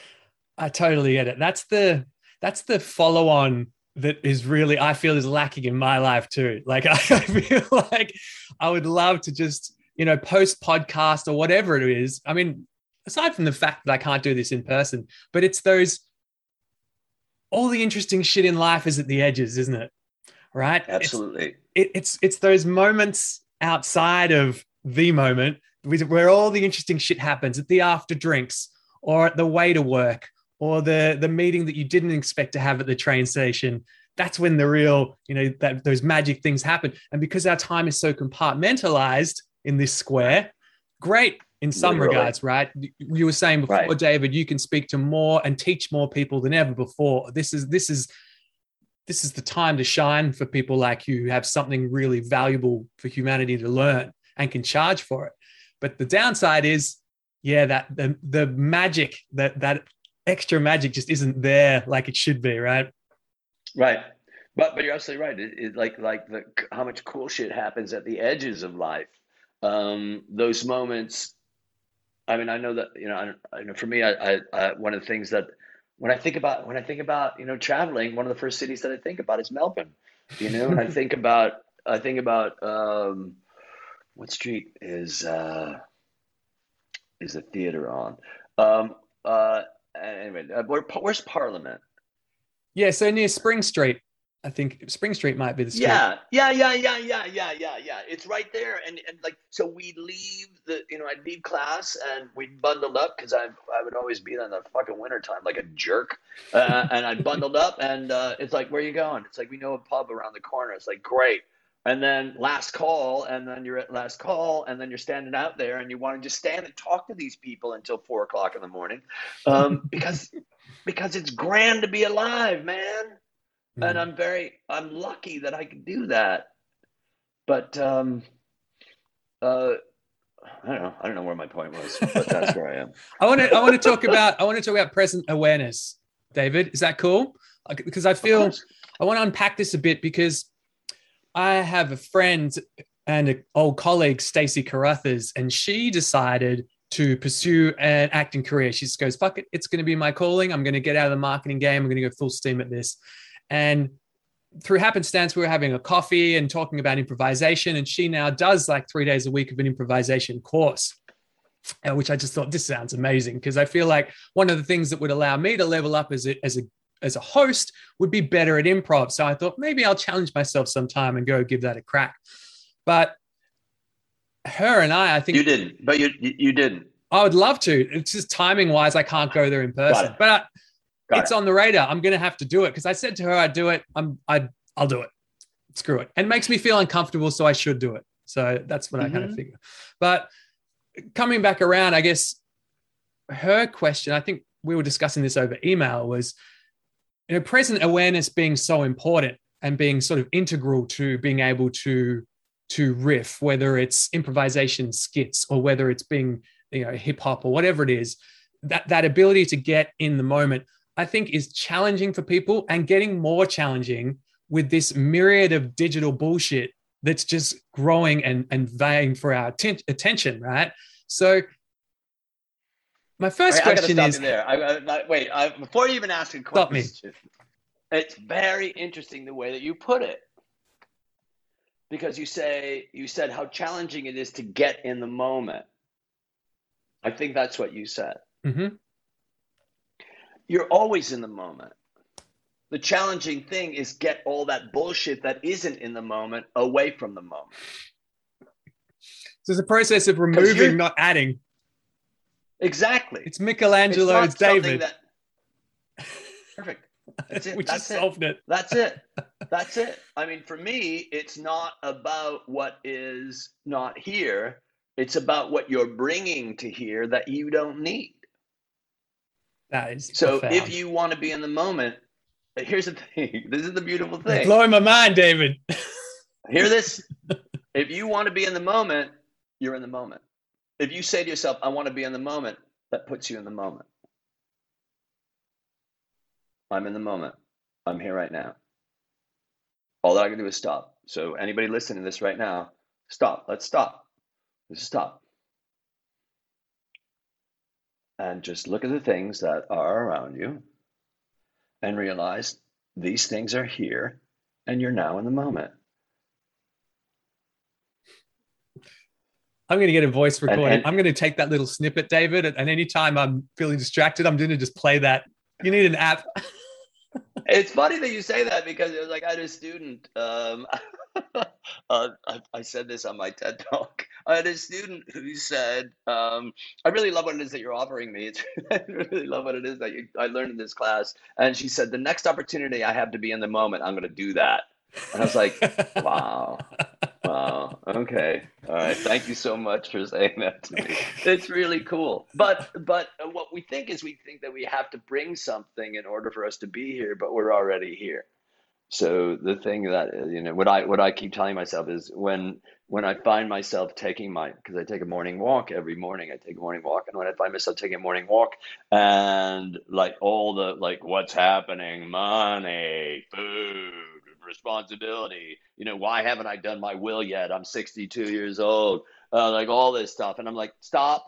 I totally get it. That's the that's the follow on that is really I feel is lacking in my life too. Like [laughs] I feel like I would love to just you know post podcast or whatever it is. I mean, aside from the fact that I can't do this in person, but it's those all the interesting shit in life is at the edges, isn't it? Right? Absolutely. It's, it, it's it's those moments outside of the moment where all the interesting shit happens at the after drinks or at the way to work or the the meeting that you didn't expect to have at the train station that's when the real you know that those magic things happen and because our time is so compartmentalized in this square great in some Literally. regards right you were saying before right. david you can speak to more and teach more people than ever before this is this is this is the time to shine for people like you who have something really valuable for humanity to learn and can charge for it but the downside is yeah that the, the magic that that extra magic just isn't there like it should be, right? Right. But but you're absolutely right. It, it, like like the how much cool shit happens at the edges of life. Um, those moments. I mean, I know that you know. I, I know for me, I, I, I one of the things that when I think about when I think about you know traveling, one of the first cities that I think about is Melbourne. You know, and I think about I think about um, what street is uh, is the theater on. Um, uh, anyway, uh, where, where's Parliament? Yeah, so near Spring Street. I think Spring Street might be the street. Yeah, yeah, yeah, yeah, yeah, yeah, yeah, yeah. It's right there, and and like so we leave the you know I'd leave class and we'd bundled up because I I would always be there in the fucking winter time like a jerk, uh, and I bundled up and uh, it's like where are you going? It's like we know a pub around the corner. It's like great, and then last call, and then you're at last call, and then you're standing out there and you want to just stand and talk to these people until four o'clock in the morning, um, [laughs] because because it's grand to be alive, man mm. and I'm very I'm lucky that I can do that. But um, uh, I don't know. I don't know where my point was, but that's where I am. [laughs] I want to I want to talk about I want to talk about present awareness, David. Is that cool? Because I feel I want to unpack this a bit because I have a friend and an old colleague, Stacey Carruthers, and she decided to pursue an acting career. She just goes, fuck it, it's going to be my calling. I'm going to get out of the marketing game. I'm going to go full steam at this. And through happenstance, we were having a coffee and talking about improvisation. And she now does like three days a week of an improvisation course, uh, which I just thought this sounds amazing because I feel like one of the things that would allow me to level up as a, as a as a host would be better at improv. So I thought maybe I'll challenge myself sometime and go give that a crack. But her and I, I think you didn't, but you you didn't. I would love to. It's just timing wise, I can't go there in person. But Got it's it. on the radar. I'm going to have to do it because I said to her I'd do it. I'm I I'll do it. Screw it. And it makes me feel uncomfortable, so I should do it. So that's what mm-hmm. I kind of figure. But coming back around, I guess her question, I think we were discussing this over email, was you know, present awareness being so important and being sort of integral to being able to to riff, whether it's improvisation skits or whether it's being, you know, hip hop or whatever it is, that that ability to get in the moment. I think is challenging for people and getting more challenging with this myriad of digital bullshit that's just growing and, and vying for our atten- attention, right? So my first right, question is there. I, I, wait, I, before you even ask a question, it's very interesting the way that you put it because you say you said how challenging it is to get in the moment. I think that's what you said. Mm-hmm you're always in the moment. The challenging thing is get all that bullshit that isn't in the moment away from the moment. So it's a process of removing, not adding. Exactly. It's Michelangelo, it's, it's David. That... Perfect. That's it. we That's just it. solved it. That's it. [laughs] That's it. I mean, for me, it's not about what is not here. It's about what you're bringing to here that you don't need. That is so. Profound. If you want to be in the moment, uh, here's the [laughs] thing. This is the beautiful thing. blowing my mind, David. Hear this? [laughs] if you want to be in the moment, you're in the moment. If you say to yourself, "I want to be in the moment," that puts you in the moment. I'm in the moment. I'm here right now. All that I can do is stop. So anybody listening to this right now, stop. Let's stop. Let's stop and just look at the things that are around you and realize these things are here and you're now in the moment. I'm going to get a voice recording. And, and, I'm going to take that little snippet, David, and anytime I'm feeling distracted, I'm going to just play that. You need an app. [laughs] it's funny that you say that because it was like I had a student. Um, [laughs] uh, I, I, said this on my TED talk. I had a student who said, um, "I really love what it is that you're offering me. It's, [laughs] I really love what it is that you, I learned in this class." And she said, "The next opportunity I have to be in the moment, I'm going to do that." And I was like, [laughs] "Wow, wow, okay, all right. Thank you so much for saying that to me. It's really cool." But but what we think is we think that we have to bring something in order for us to be here, but we're already here. So the thing that you know, what I what I keep telling myself is when when I find myself taking my because I take a morning walk every morning. I take a morning walk, and when I find myself taking a morning walk, and like all the like what's happening, money, food, responsibility. You know, why haven't I done my will yet? I'm 62 years old. Uh, like all this stuff, and I'm like, stop.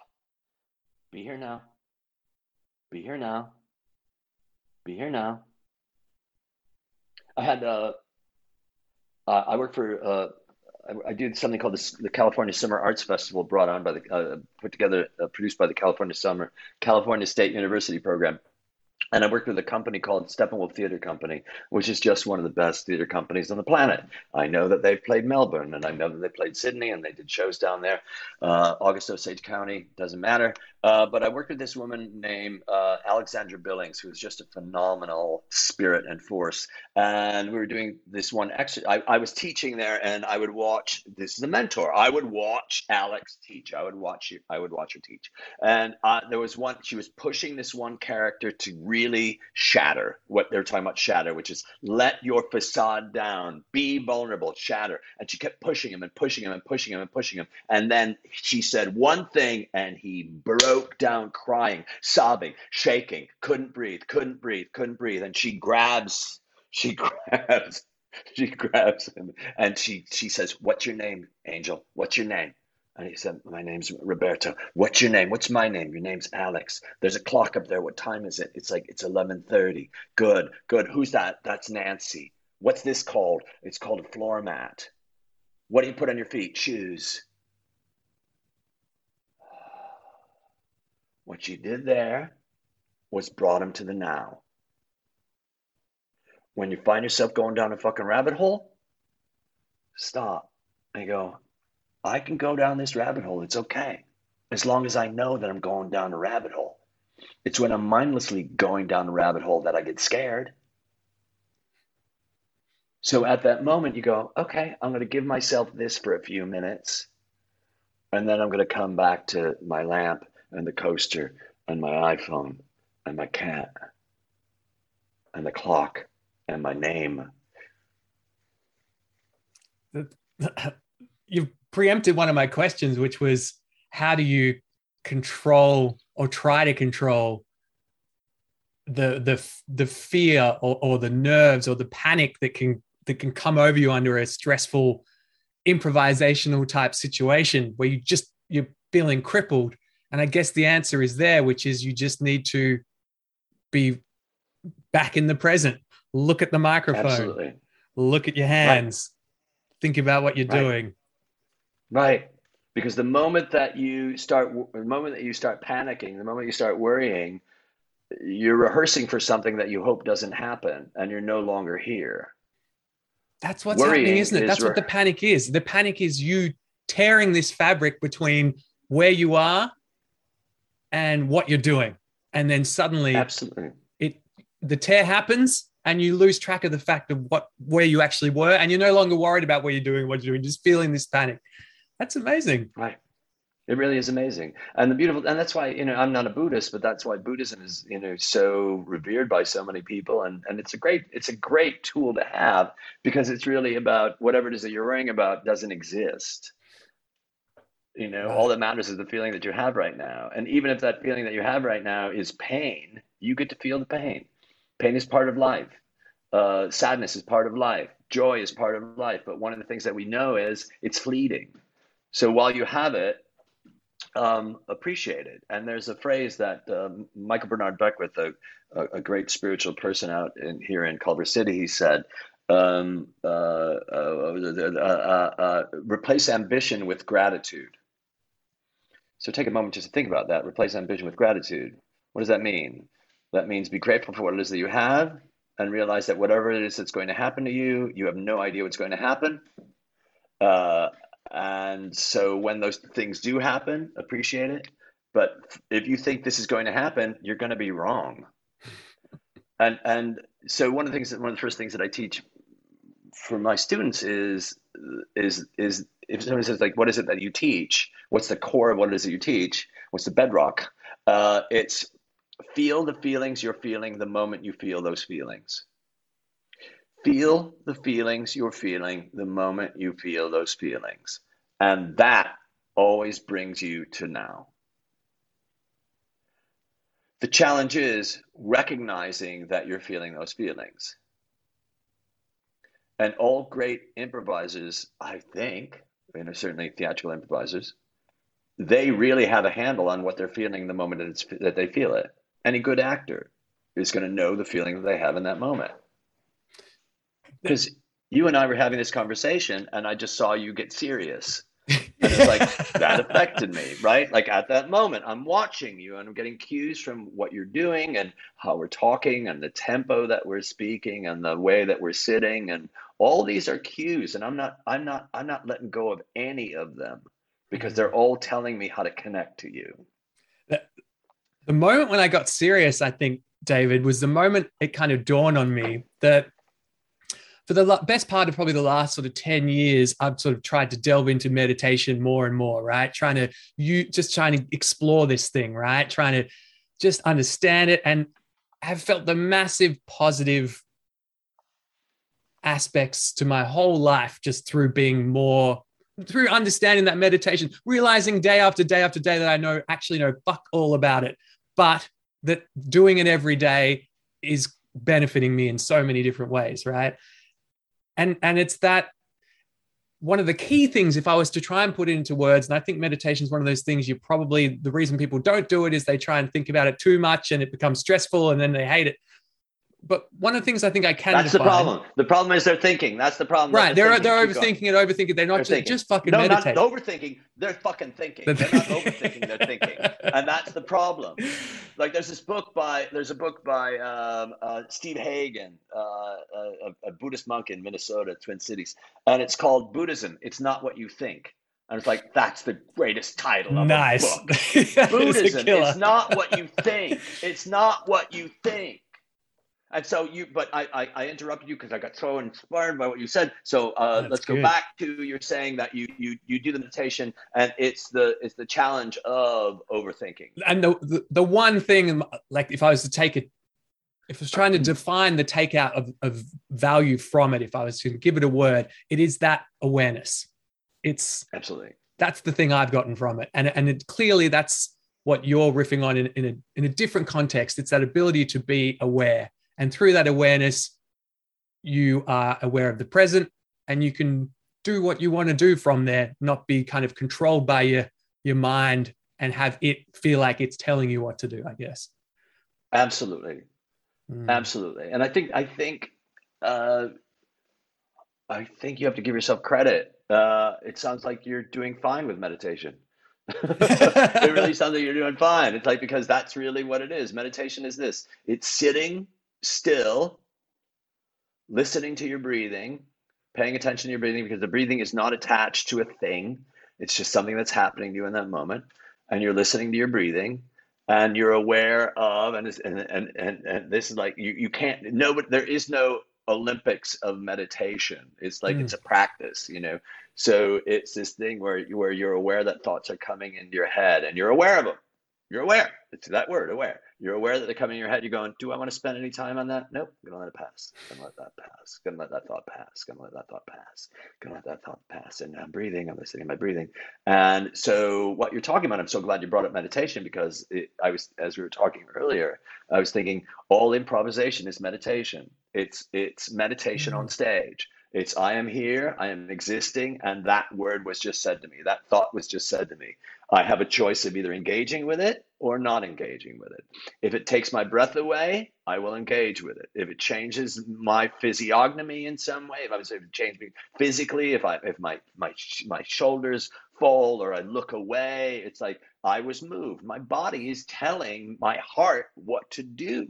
Be here now. Be here now. Be here now I had uh, I worked for uh, I, I, something called the, the, California Summer Arts Festival, brought on by the uh, put together uh, produced by the California Summer California State University program. And I worked with a company called Steppenwolf Theatre Company, which is just one of the best theatre companies on the planet. I know that they've played Melbourne, and I know that they played Sydney, and they did shows down there. Uh, August Osage County doesn't matter. Uh, but I worked with this woman named uh, Alexandra Billings, who's just a phenomenal spirit and force. And we were doing this one exercise. I, I was teaching there, and I would watch. This is a mentor. I would watch Alex teach. I would watch you. I would watch her teach. And uh, there was one. She was pushing this one character to really shatter what they're talking about. Shatter, which is let your facade down, be vulnerable, shatter. And she kept pushing him and pushing him and pushing him and pushing him. And then she said one thing, and he broke down crying, sobbing, shaking, couldn't breathe, couldn't breathe, couldn't breathe. And she grabs, she [laughs] grabs, she grabs him and she she says, What's your name, Angel? What's your name? And he said, My name's Roberto. What's your name? What's my name? Your name's Alex. There's a clock up there. What time is it? It's like it's eleven thirty. Good, good. Who's that? That's Nancy. What's this called? It's called a floor mat. What do you put on your feet? Shoes. [sighs] What you did there was brought him to the now. When you find yourself going down a fucking rabbit hole, stop and go, I can go down this rabbit hole. It's okay. As long as I know that I'm going down a rabbit hole. It's when I'm mindlessly going down a rabbit hole that I get scared. So at that moment, you go, okay, I'm going to give myself this for a few minutes. And then I'm going to come back to my lamp and the coaster and my iPhone and my cat and the clock and my name. You've preempted one of my questions, which was how do you control or try to control the the the fear or, or the nerves or the panic that can that can come over you under a stressful improvisational type situation where you just you're feeling crippled and I guess the answer is there, which is you just need to be back in the present. Look at the microphone. Absolutely. Look at your hands. Right. Think about what you're right. doing. Right. Because the moment that you start, the moment that you start panicking, the moment you start worrying, you're rehearsing for something that you hope doesn't happen, and you're no longer here. That's what's Worrying happening, isn't it? Is That's re- what the panic is. The panic is you tearing this fabric between where you are and what you're doing. And then suddenly absolutely it the tear happens and you lose track of the fact of what where you actually were and you're no longer worried about what you're doing, what you're doing, just feeling this panic. That's amazing. Right. It really is amazing. And the beautiful and that's why, you know, I'm not a Buddhist, but that's why Buddhism is, you know, so revered by so many people. And and it's a great it's a great tool to have because it's really about whatever it is that you're worrying about doesn't exist you know all that matters is the feeling that you have right now and even if that feeling that you have right now is pain you get to feel the pain pain is part of life uh, sadness is part of life joy is part of life but one of the things that we know is it's fleeting so while you have it um, appreciate it and there's a phrase that um, michael bernard beckwith a, a, great spiritual person out in here in culver city he said um, uh, uh, uh, uh replace ambition with gratitude so take a moment just to think about that. Replace ambition with gratitude. What does that mean? That means be grateful for what it is that you have and realize that whatever it is that's going to happen to you, you have no idea what's going to happen. And so when those things do happen, appreciate it. But if you think this is going to happen, you're going to be wrong. [laughs] And and so one of the things that one of the first things that I teach for my students is is is if someone says like what is it that you teach what's the core of what it is that you teach what's the bedrock uh, it's feel the feelings you're feeling the moment you feel those feelings feel the feelings you're feeling the moment you feel those feelings and that always brings you to now the challenge is recognizing that you're feeling those feelings and all great improvisers, I think, know, certainly theatrical improvisers, they really have a handle on what they're feeling the moment that, that they feel it. Any good actor is going to know the feeling that they have in that moment. Because you and I were having this conversation, and I just saw you get serious. [laughs] And it's like, that affected me, right? Like at that moment, I'm watching you and I'm getting cues from what you're doing and how we're talking and the tempo that we're speaking and the way that we're sitting and all these are cues and I'm not I'm not I'm not letting go of any of them because mm. they're all telling me how to connect to you. The, the moment when I got serious, I think, David, was the moment it kind of dawned on me that for the best part of probably the last sort of 10 years, I've sort of tried to delve into meditation more and more, right? Trying to you just trying to explore this thing, right? Trying to just understand it and have felt the massive positive aspects to my whole life just through being more through understanding that meditation, realizing day after day after day that I know actually know fuck all about it, but that doing it every day is benefiting me in so many different ways, right? And and it's that one of the key things if I was to try and put it into words, and I think meditation is one of those things you probably the reason people don't do it is they try and think about it too much and it becomes stressful and then they hate it but one of the things I think I can. That's define, the problem. The problem is they're thinking. That's the problem. Right. They're they're, they're overthinking and overthinking. They're not they're just, just fucking no, meditate. not overthinking. They're fucking thinking. They're not overthinking. They're thinking, and that's the problem. [laughs] Like there's this book by there's a book by um, uh, Steve Hagen, uh, a, a Buddhist monk in Minnesota, Twin Cities, and it's called Buddhism. It's not what you think. And it's like that's the greatest title of nice. [laughs] a book. Buddhism. It's not what you think. It's not what you think. And so you, but I, I, I interrupted you because I got so inspired by what you said. So uh, let's go good. back to you're saying that you, you you do the meditation and it's the it's the challenge of overthinking. And the the, the one thing, like if I was to take it, if I was trying to define the takeout of, of value from it, if I was to give it a word, it is that awareness. It's absolutely that's the thing I've gotten from it, and and it, clearly that's what you're riffing on in, in a in a different context. It's that ability to be aware and through that awareness, you are aware of the present and you can do what you want to do from there, not be kind of controlled by your, your mind and have it feel like it's telling you what to do, I guess. Absolutely. Mm. Absolutely. And I think, I think, uh, I think you have to give yourself credit. Uh, it sounds like you're doing fine with meditation. [laughs] it really sounds like you're doing fine. It's like because that's really what it is. Meditation is this: it's sitting still, listening to your breathing, paying attention to your breathing because the breathing is not attached to a thing. It's just something that's happening to you in that moment. And you're listening to your breathing and you're aware of, and, and, and, and, and this is like, you, you can't, no, but there is no Olympics of meditation. It's like, mm. it's a practice, you know? So it's this thing where, where you're aware that thoughts are coming into your head and you're aware of them. You're aware. It's that word, aware. You're aware that they're coming in your head. You're going, do I want to spend any time on that? Nope. I'm gonna let it pass. Gonna let that pass. Gonna let that thought pass. I'm Gonna let that thought pass. I'm Gonna let that thought pass. And I'm breathing. I'm listening to my breathing. And so, what you're talking about, I'm so glad you brought up meditation because it, I was, as we were talking earlier, I was thinking all improvisation is meditation. It's it's meditation on mm-hmm. stage. It's I am here, I am existing, and that word was just said to me. That thought was just said to me. I have a choice of either engaging with it or not engaging with it. If it takes my breath away, I will engage with it. If it changes my physiognomy in some way, if I was to change me physically, if I if my my my shoulders fall or I look away, it's like I was moved. My body is telling my heart what to do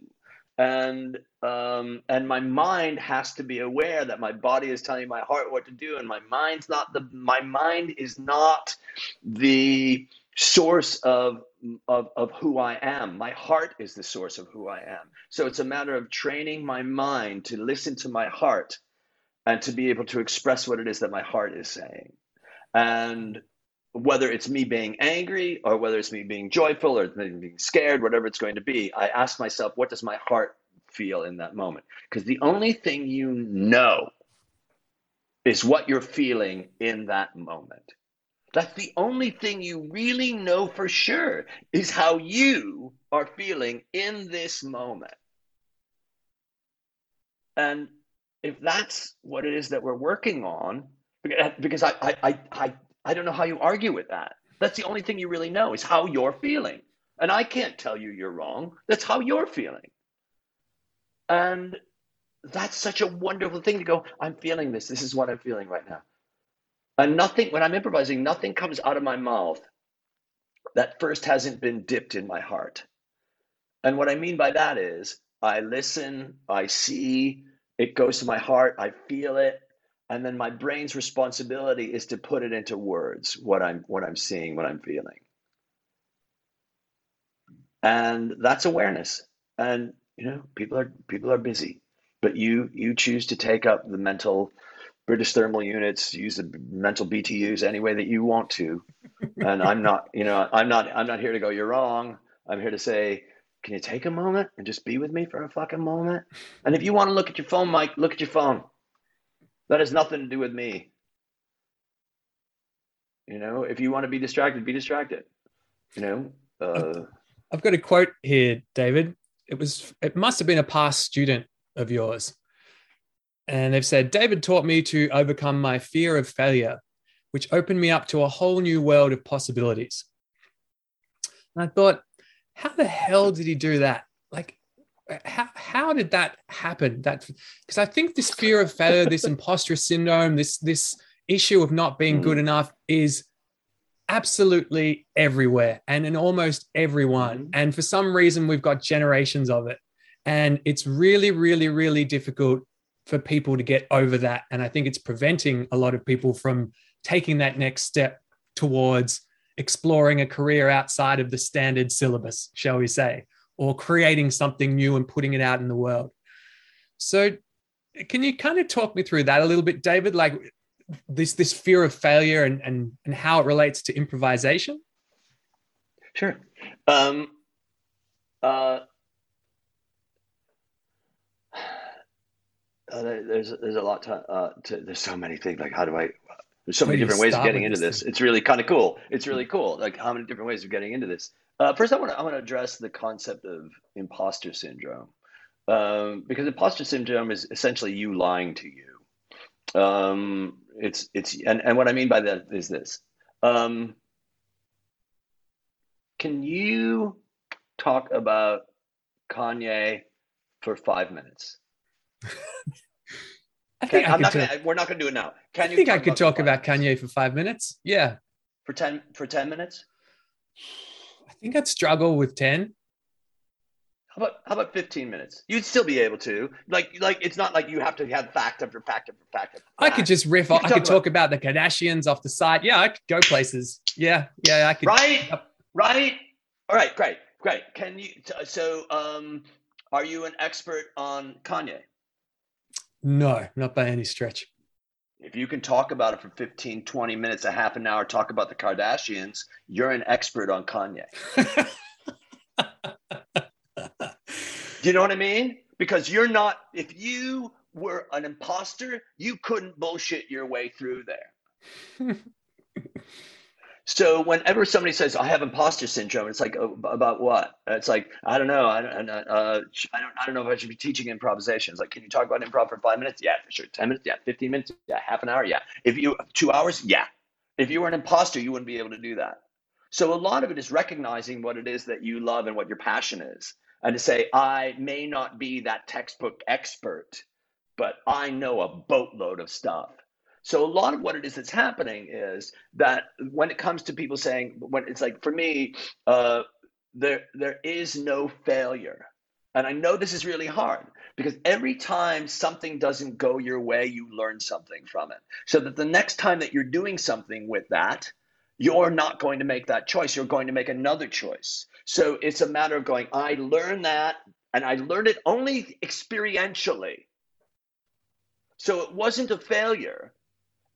and um, and my mind has to be aware that my body is telling my heart what to do, and my mind's not the my mind is not the source of of of who I am. My heart is the source of who I am. So it's a matter of training my mind to listen to my heart and to be able to express what it is that my heart is saying. And whether it's me being angry or whether it's me being joyful or being scared, whatever it's going to be, I ask myself, what does my heart feel in that moment? Because the only thing you know is what you're feeling in that moment. That's the only thing you really know for sure is how you are feeling in this moment. And if that's what it is that we're working on, because I, I, I, I don't know how you argue with that. That's the only thing you really know is how you're feeling. And I can't tell you you're wrong. That's how you're feeling. And that's such a wonderful thing to go, I'm feeling this. This is what I'm feeling right now. And nothing, when I'm improvising, nothing comes out of my mouth that first hasn't been dipped in my heart. And what I mean by that is I listen, I see, it goes to my heart, I feel it, and then my brain's responsibility is to put it into words what I'm what I'm seeing, what I'm feeling. And that's awareness. And you know, people are people are busy, but you you choose to take up the mental British thermal units, use the mental BTUs any way that you want to. [laughs] And I'm not, you know, I'm not I'm not here to go, you're wrong. I'm here to say, can you take a moment and just be with me for a fucking moment? And if you want to look at your phone, Mike, look at your phone. That has nothing to do with me. You know, if you want to be distracted, be distracted. You know, uh, I've got a quote here, David. It was it must have been a past student of yours. And they've said, David taught me to overcome my fear of failure, which opened me up to a whole new world of possibilities. And I thought, how the hell did he do that? Like, how, how did that happen? That because I think this fear of failure, this imposter syndrome, this this issue of not being good mm. enough is absolutely everywhere and in almost everyone. Mm-hmm. And for some reason, we've got generations of it. And it's really, really, really difficult for people to get over that. And I think it's preventing a lot of people from taking that next step towards exploring a career outside of the standard syllabus, shall we say, or creating something new and putting it out in the world. So, can you kind of talk me through that a little bit, David? Like this this fear of failure and and, and how it relates to improvisation? Sure. Um, uh, [sighs] uh, there's there's a lot to, uh, to, there's so many things like how do I there's so many different ways of getting into this. It's really kind of cool. It's really cool. Like how many different ways of getting into this. Uh, first, I want to I want to address the concept of imposter syndrome, um, because imposter syndrome is essentially you lying to you. Um, it's it's and, and what I mean by that is this. Um, can you talk about Kanye for five minutes? [laughs] I think Can, I not gonna, we're not going to do it now. Can I think I could talk about Kanye for five minutes. Yeah. For ten for ten minutes. [sighs] [sighs] [sighs] I think I'd struggle with ten. How about how about fifteen minutes? You'd still be able to. Like like it's not like you have to have fact after fact after fact. After fact. I could just riff. Off, I could talk, about, about, the Kardashians off the side. Yeah, I could go places. Yeah, yeah, I could. Right, right. All right, great, great. Can you? So, um, are you an expert on Kanye? No, not by any stretch. If you can talk about it for 15, 20 minutes, a half an hour, talk about the Kardashians, you're an expert on Kanye. Do [laughs] you know what I mean? Because you're not, if you were an imposter, you couldn't bullshit your way through there. [laughs] So whenever somebody says I have imposter syndrome, it's like oh, about what? It's like I don't know. I don't. Uh, I don't. I don't know if I should be teaching improvisation. It's like, can you talk about improv for five minutes? Yeah, for sure. Ten minutes? Yeah. Fifteen minutes? Yeah. Half an hour? Yeah. If you two hours? Yeah. If you were an imposter, you wouldn't be able to do that. So a lot of it is recognizing what it is that you love and what your passion is, and to say I may not be that textbook expert, but I know a boatload of stuff so a lot of what it is that's happening is that when it comes to people saying, when it's like for me, uh, there there is no failure, and I know this is really hard because every time something doesn't go your way, you learn something from it. So that the next time that you're doing something with that, you're not going to make that choice. You're going to make another choice. So it's a matter of going, I learned that, and I learned it only experientially. So it wasn't a failure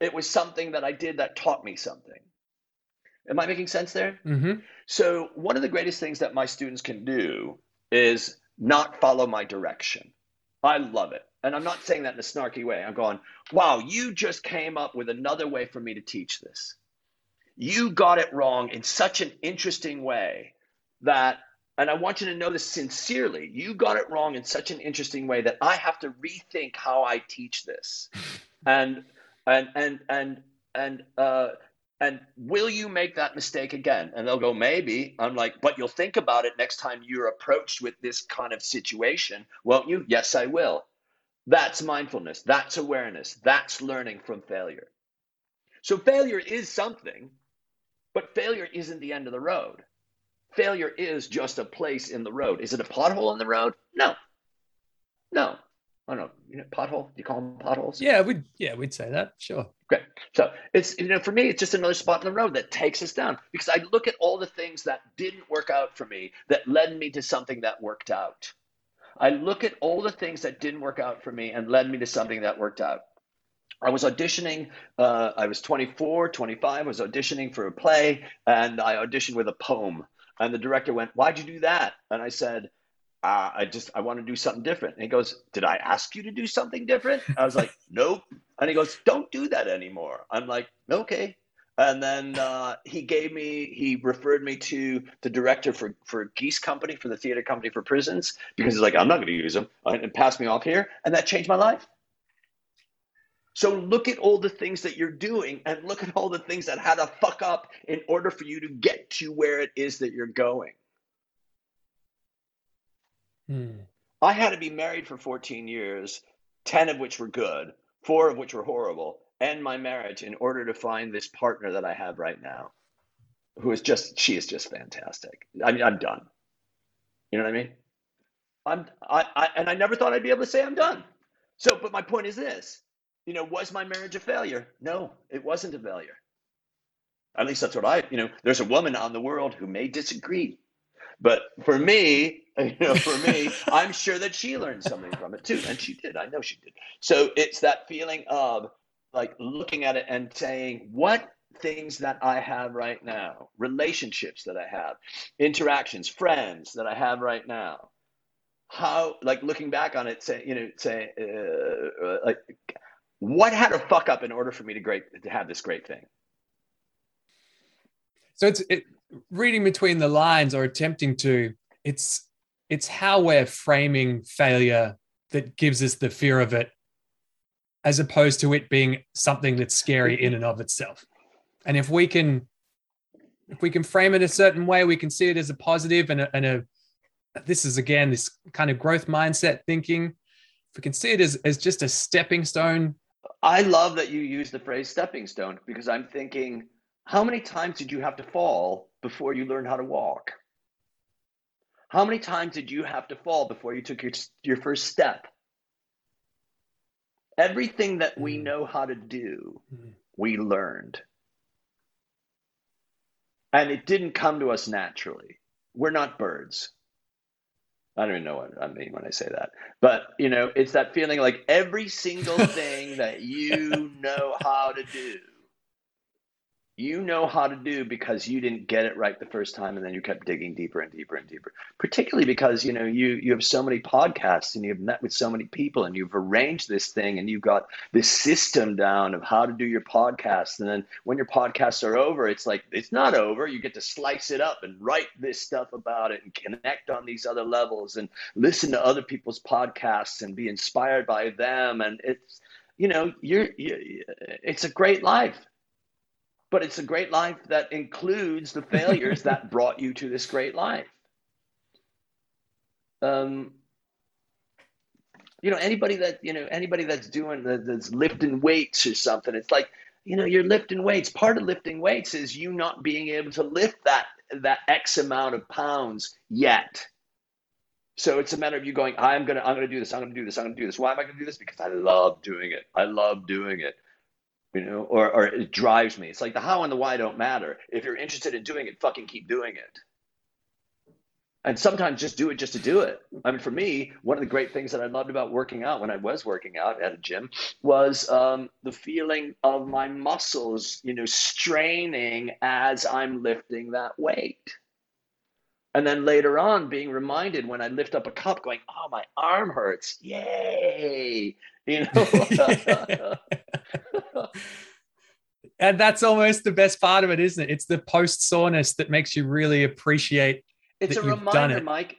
it was something that I did that taught me something. Am I making sense there? Mm-hmm. So, one of the greatest things that my students can do is not follow my direction. I love it. And I'm not saying that in a snarky way. I'm going, wow, you just came up with another way for me to teach this. You got it wrong in such an interesting way that, and I want you to know this sincerely, you got it wrong in such an interesting way that I have to rethink how I teach this. [laughs] and and and and and uh, and will you make that mistake again? And they'll go, maybe. I'm like, but you'll think about it next time you're approached with this kind of situation, won't you? Yes, I will. That's mindfulness. That's awareness. That's learning from failure. So failure is something, but failure isn't the end of the road. Failure is just a place in the road. Is it a pothole in the road? No. No. I don't know. You know, pothole. Do you call them potholes? Yeah, we'd yeah we'd say that. Sure. Great. So it's you know for me it's just another spot in the road that takes us down because I look at all the things that didn't work out for me that led me to something that worked out. I look at all the things that didn't work out for me and led me to something that worked out. I was auditioning. Uh, I was 24, 25. I was auditioning for a play, and I auditioned with a poem. And the director went, "Why'd you do that?" And I said, uh, "I just I want to do something different." And he goes, "Did I ask you to do something different?" I was like, [laughs] "Nope." And he goes, "Don't do that anymore." I'm like, "Okay." And then uh, he gave me, he referred me to the director for, for Geese Company, for the theater company for prisons, because he's like, I'm not going to use him, and passed me off here. And that changed my life. So look at all the things that you're doing and look at all the things that had to fuck up in order for you to get to where it is that you're going. Hmm. I had to be married for 14 years, 10 of which were good, four of which were horrible, and my marriage in order to find this partner that I have right now, who is just, she is just fantastic. I mean, I'm done. You know what I mean? I'm, I, I, and I never thought I'd be able to say I'm done. So, but my point is this you know, was my marriage a failure? No, it wasn't a failure. At least that's what I, you know, there's a woman on the world who may disagree. But for me, [laughs] you know, for me, I'm sure that she learned something from it too. And she did. I know she did. So it's that feeling of like looking at it and saying, what things that I have right now, relationships that I have, interactions, friends that I have right now, how, like looking back on it, say, you know, say, uh, uh like, what had to fuck up in order for me to great to have this great thing? So it's it, reading between the lines or attempting to. It's it's how we're framing failure that gives us the fear of it, as opposed to it being something that's scary in and of itself. And if we can, if we can frame it a certain way, we can see it as a positive and a, and a this is again this kind of growth mindset thinking. If we can see it as, as just a stepping stone I love that you use the phrase stepping stone because I'm thinking, how many times did you have to fall before you learned how to walk? How many times did you have to fall before you took your, your first step? Everything that we mm. know how to do, mm. we learned. And it didn't come to us naturally. We're not birds. I don't even know what I mean when I say that. But, you know, it's that feeling like every single thing that you [laughs] know how to do you know how to do because you didn't get it right the first time and then you kept digging deeper and deeper and deeper. Particularly because you know you you have so many podcasts and you've met with so many people and you've arranged this thing and you've got this system down of how to do your podcast. And then when your podcasts are over it's like it's not over. You get to slice it up and write this stuff about it and connect on these other levels and listen to other people's podcasts and be inspired by them. And it's you know you're you, it's a great life but it's a great life that includes the failures that [laughs] brought you to this great life. Um, you know, anybody that you know, anybody that's doing that's lifting weights or something, it's like you know, you're lifting weights. Part of lifting weights is you not being able to lift that that X amount of pounds yet. So it's a matter of you going, I'm gonna, I'm gonna do this, I'm gonna do this, I'm gonna do this. Why am I gonna do this? Because I love doing it. I love doing it you know, or, or it drives me. It's like the how and the why don't matter. If you're interested in doing it, fucking keep doing it. And sometimes just do it just to do it. I mean, for me, one of the great things that I loved about working out when I was working out at a gym was um, the feeling of my muscles, you know, straining as I'm lifting that weight. And then later on, being reminded when I lift up a cup, going, "Oh, my arm hurts! Yay!" [laughs] You know. [laughs] and that's almost the best part of it, isn't it? It's the post soreness that makes you really appreciate. It's a reminder, Mike.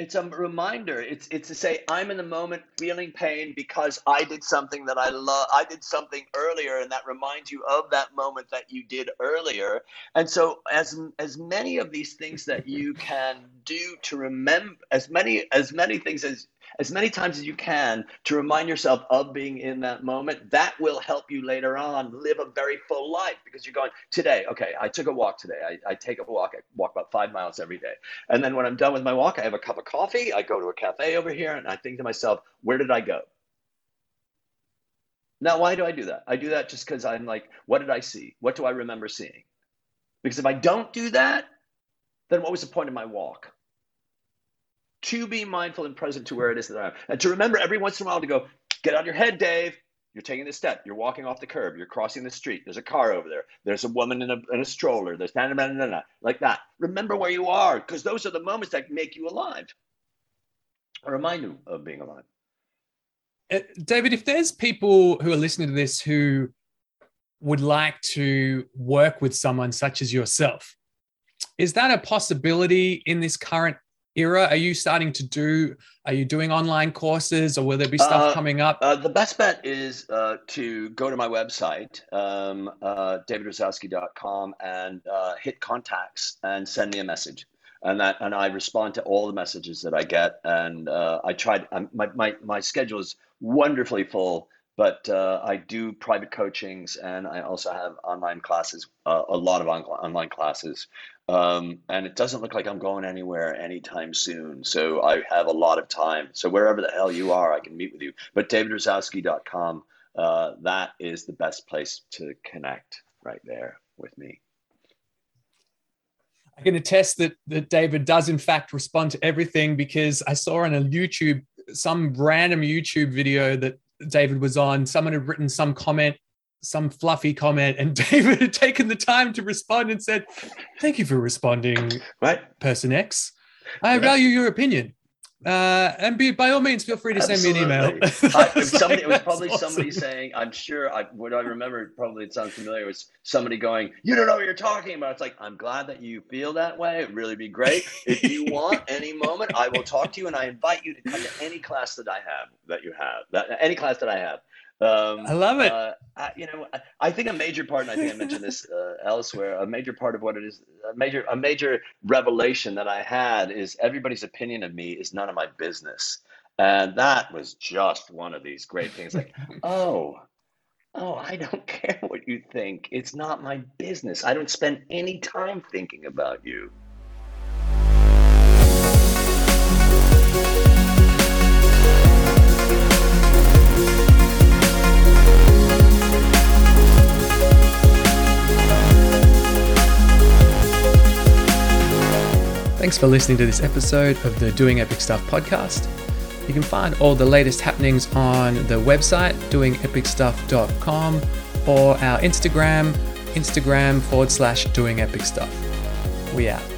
It's a reminder. It's it's to say I'm in the moment feeling pain because I did something that I love. I did something earlier, and that reminds you of that moment that you did earlier. And so, as as many of these things that you can do to remember, as many as many things as as many times as you can to remind yourself of being in that moment. That will help you later on live a very full life because you're going, today, okay, I took a walk today. I, I take a walk. I walk about five miles every day. And then when I'm done with my walk, I have a cup of coffee. I go to a cafe over here and I think to myself, where did I go? Now, why do I do that? I do that just because I'm like, what did I see? What do I remember seeing? Because if I don't do that, then what was the point of my walk? To be mindful and present to where it is that I am. And to remember every once in a while to go, get of your head, Dave. You're taking the step. You're walking off the curb. You're crossing the street. There's a car over there. There's a woman in a, in a stroller. There's na, na, na, like that. Remember where you are because those are the moments that make you alive or remind you of being alive. Uh, David, if there's people who are listening to this who would like to work with someone such as yourself, is that a possibility in this current era? Are you starting to do? Are you doing online courses, or will there be stuff Uh, coming up? Uh, the best bet is uh, to go to my website, um, uh, davidrazowsky.com, and uh, hit contacts and send me a message. And that, and I respond to all the messages that I get. And uh, I tried. Um, my, my my schedule is wonderfully full, but uh, I do private coachings, and I also have online classes, uh, a lot of on- online classes. Um, and it doesn't look like I'm going anywhere anytime soon. So I have a lot of time. So wherever the hell you are, I can meet with you. But davidrazowsky.com, uh, that is the best place to connect right there with me. I can attest that that David does in fact respond to everything because I saw on a YouTube some random YouTube video that David was on. Someone had written some comment, some fluffy comment, and [laughs] David had taken the time to respond and said, "Thank you for responding, Right? person X. I Right. value your opinion." Uh, and be, by all means, feel free to send me an email. [laughs] I, It's somebody, like, it was probably awesome. somebody saying, I'm sure, I, what I remember, probably it sounds familiar, was somebody going, You don't know what you're talking about. It's like, I'm glad that you feel that way. It'd really be great. If you [laughs] want any moment, I will talk to you and I invite you to come to any class that I have, that you have, that any class that I have. Um, I love it. uh, I, you know, I, I think a major part, and I think I mentioned this uh, elsewhere, a major part of what it is, a major, a major revelation that I had is everybody's opinion of me is none of my business, and that was just one of these great things. Like, [laughs] oh, oh, I don't care what you think. It's not my business. I don't spend any time thinking about you. Thanks for listening to this episode of the Doing Epic Stuff podcast. You can find all the latest happenings on the website, doingepicstuff.com, or our Instagram, Instagram forward slash doing epic stuff. We out.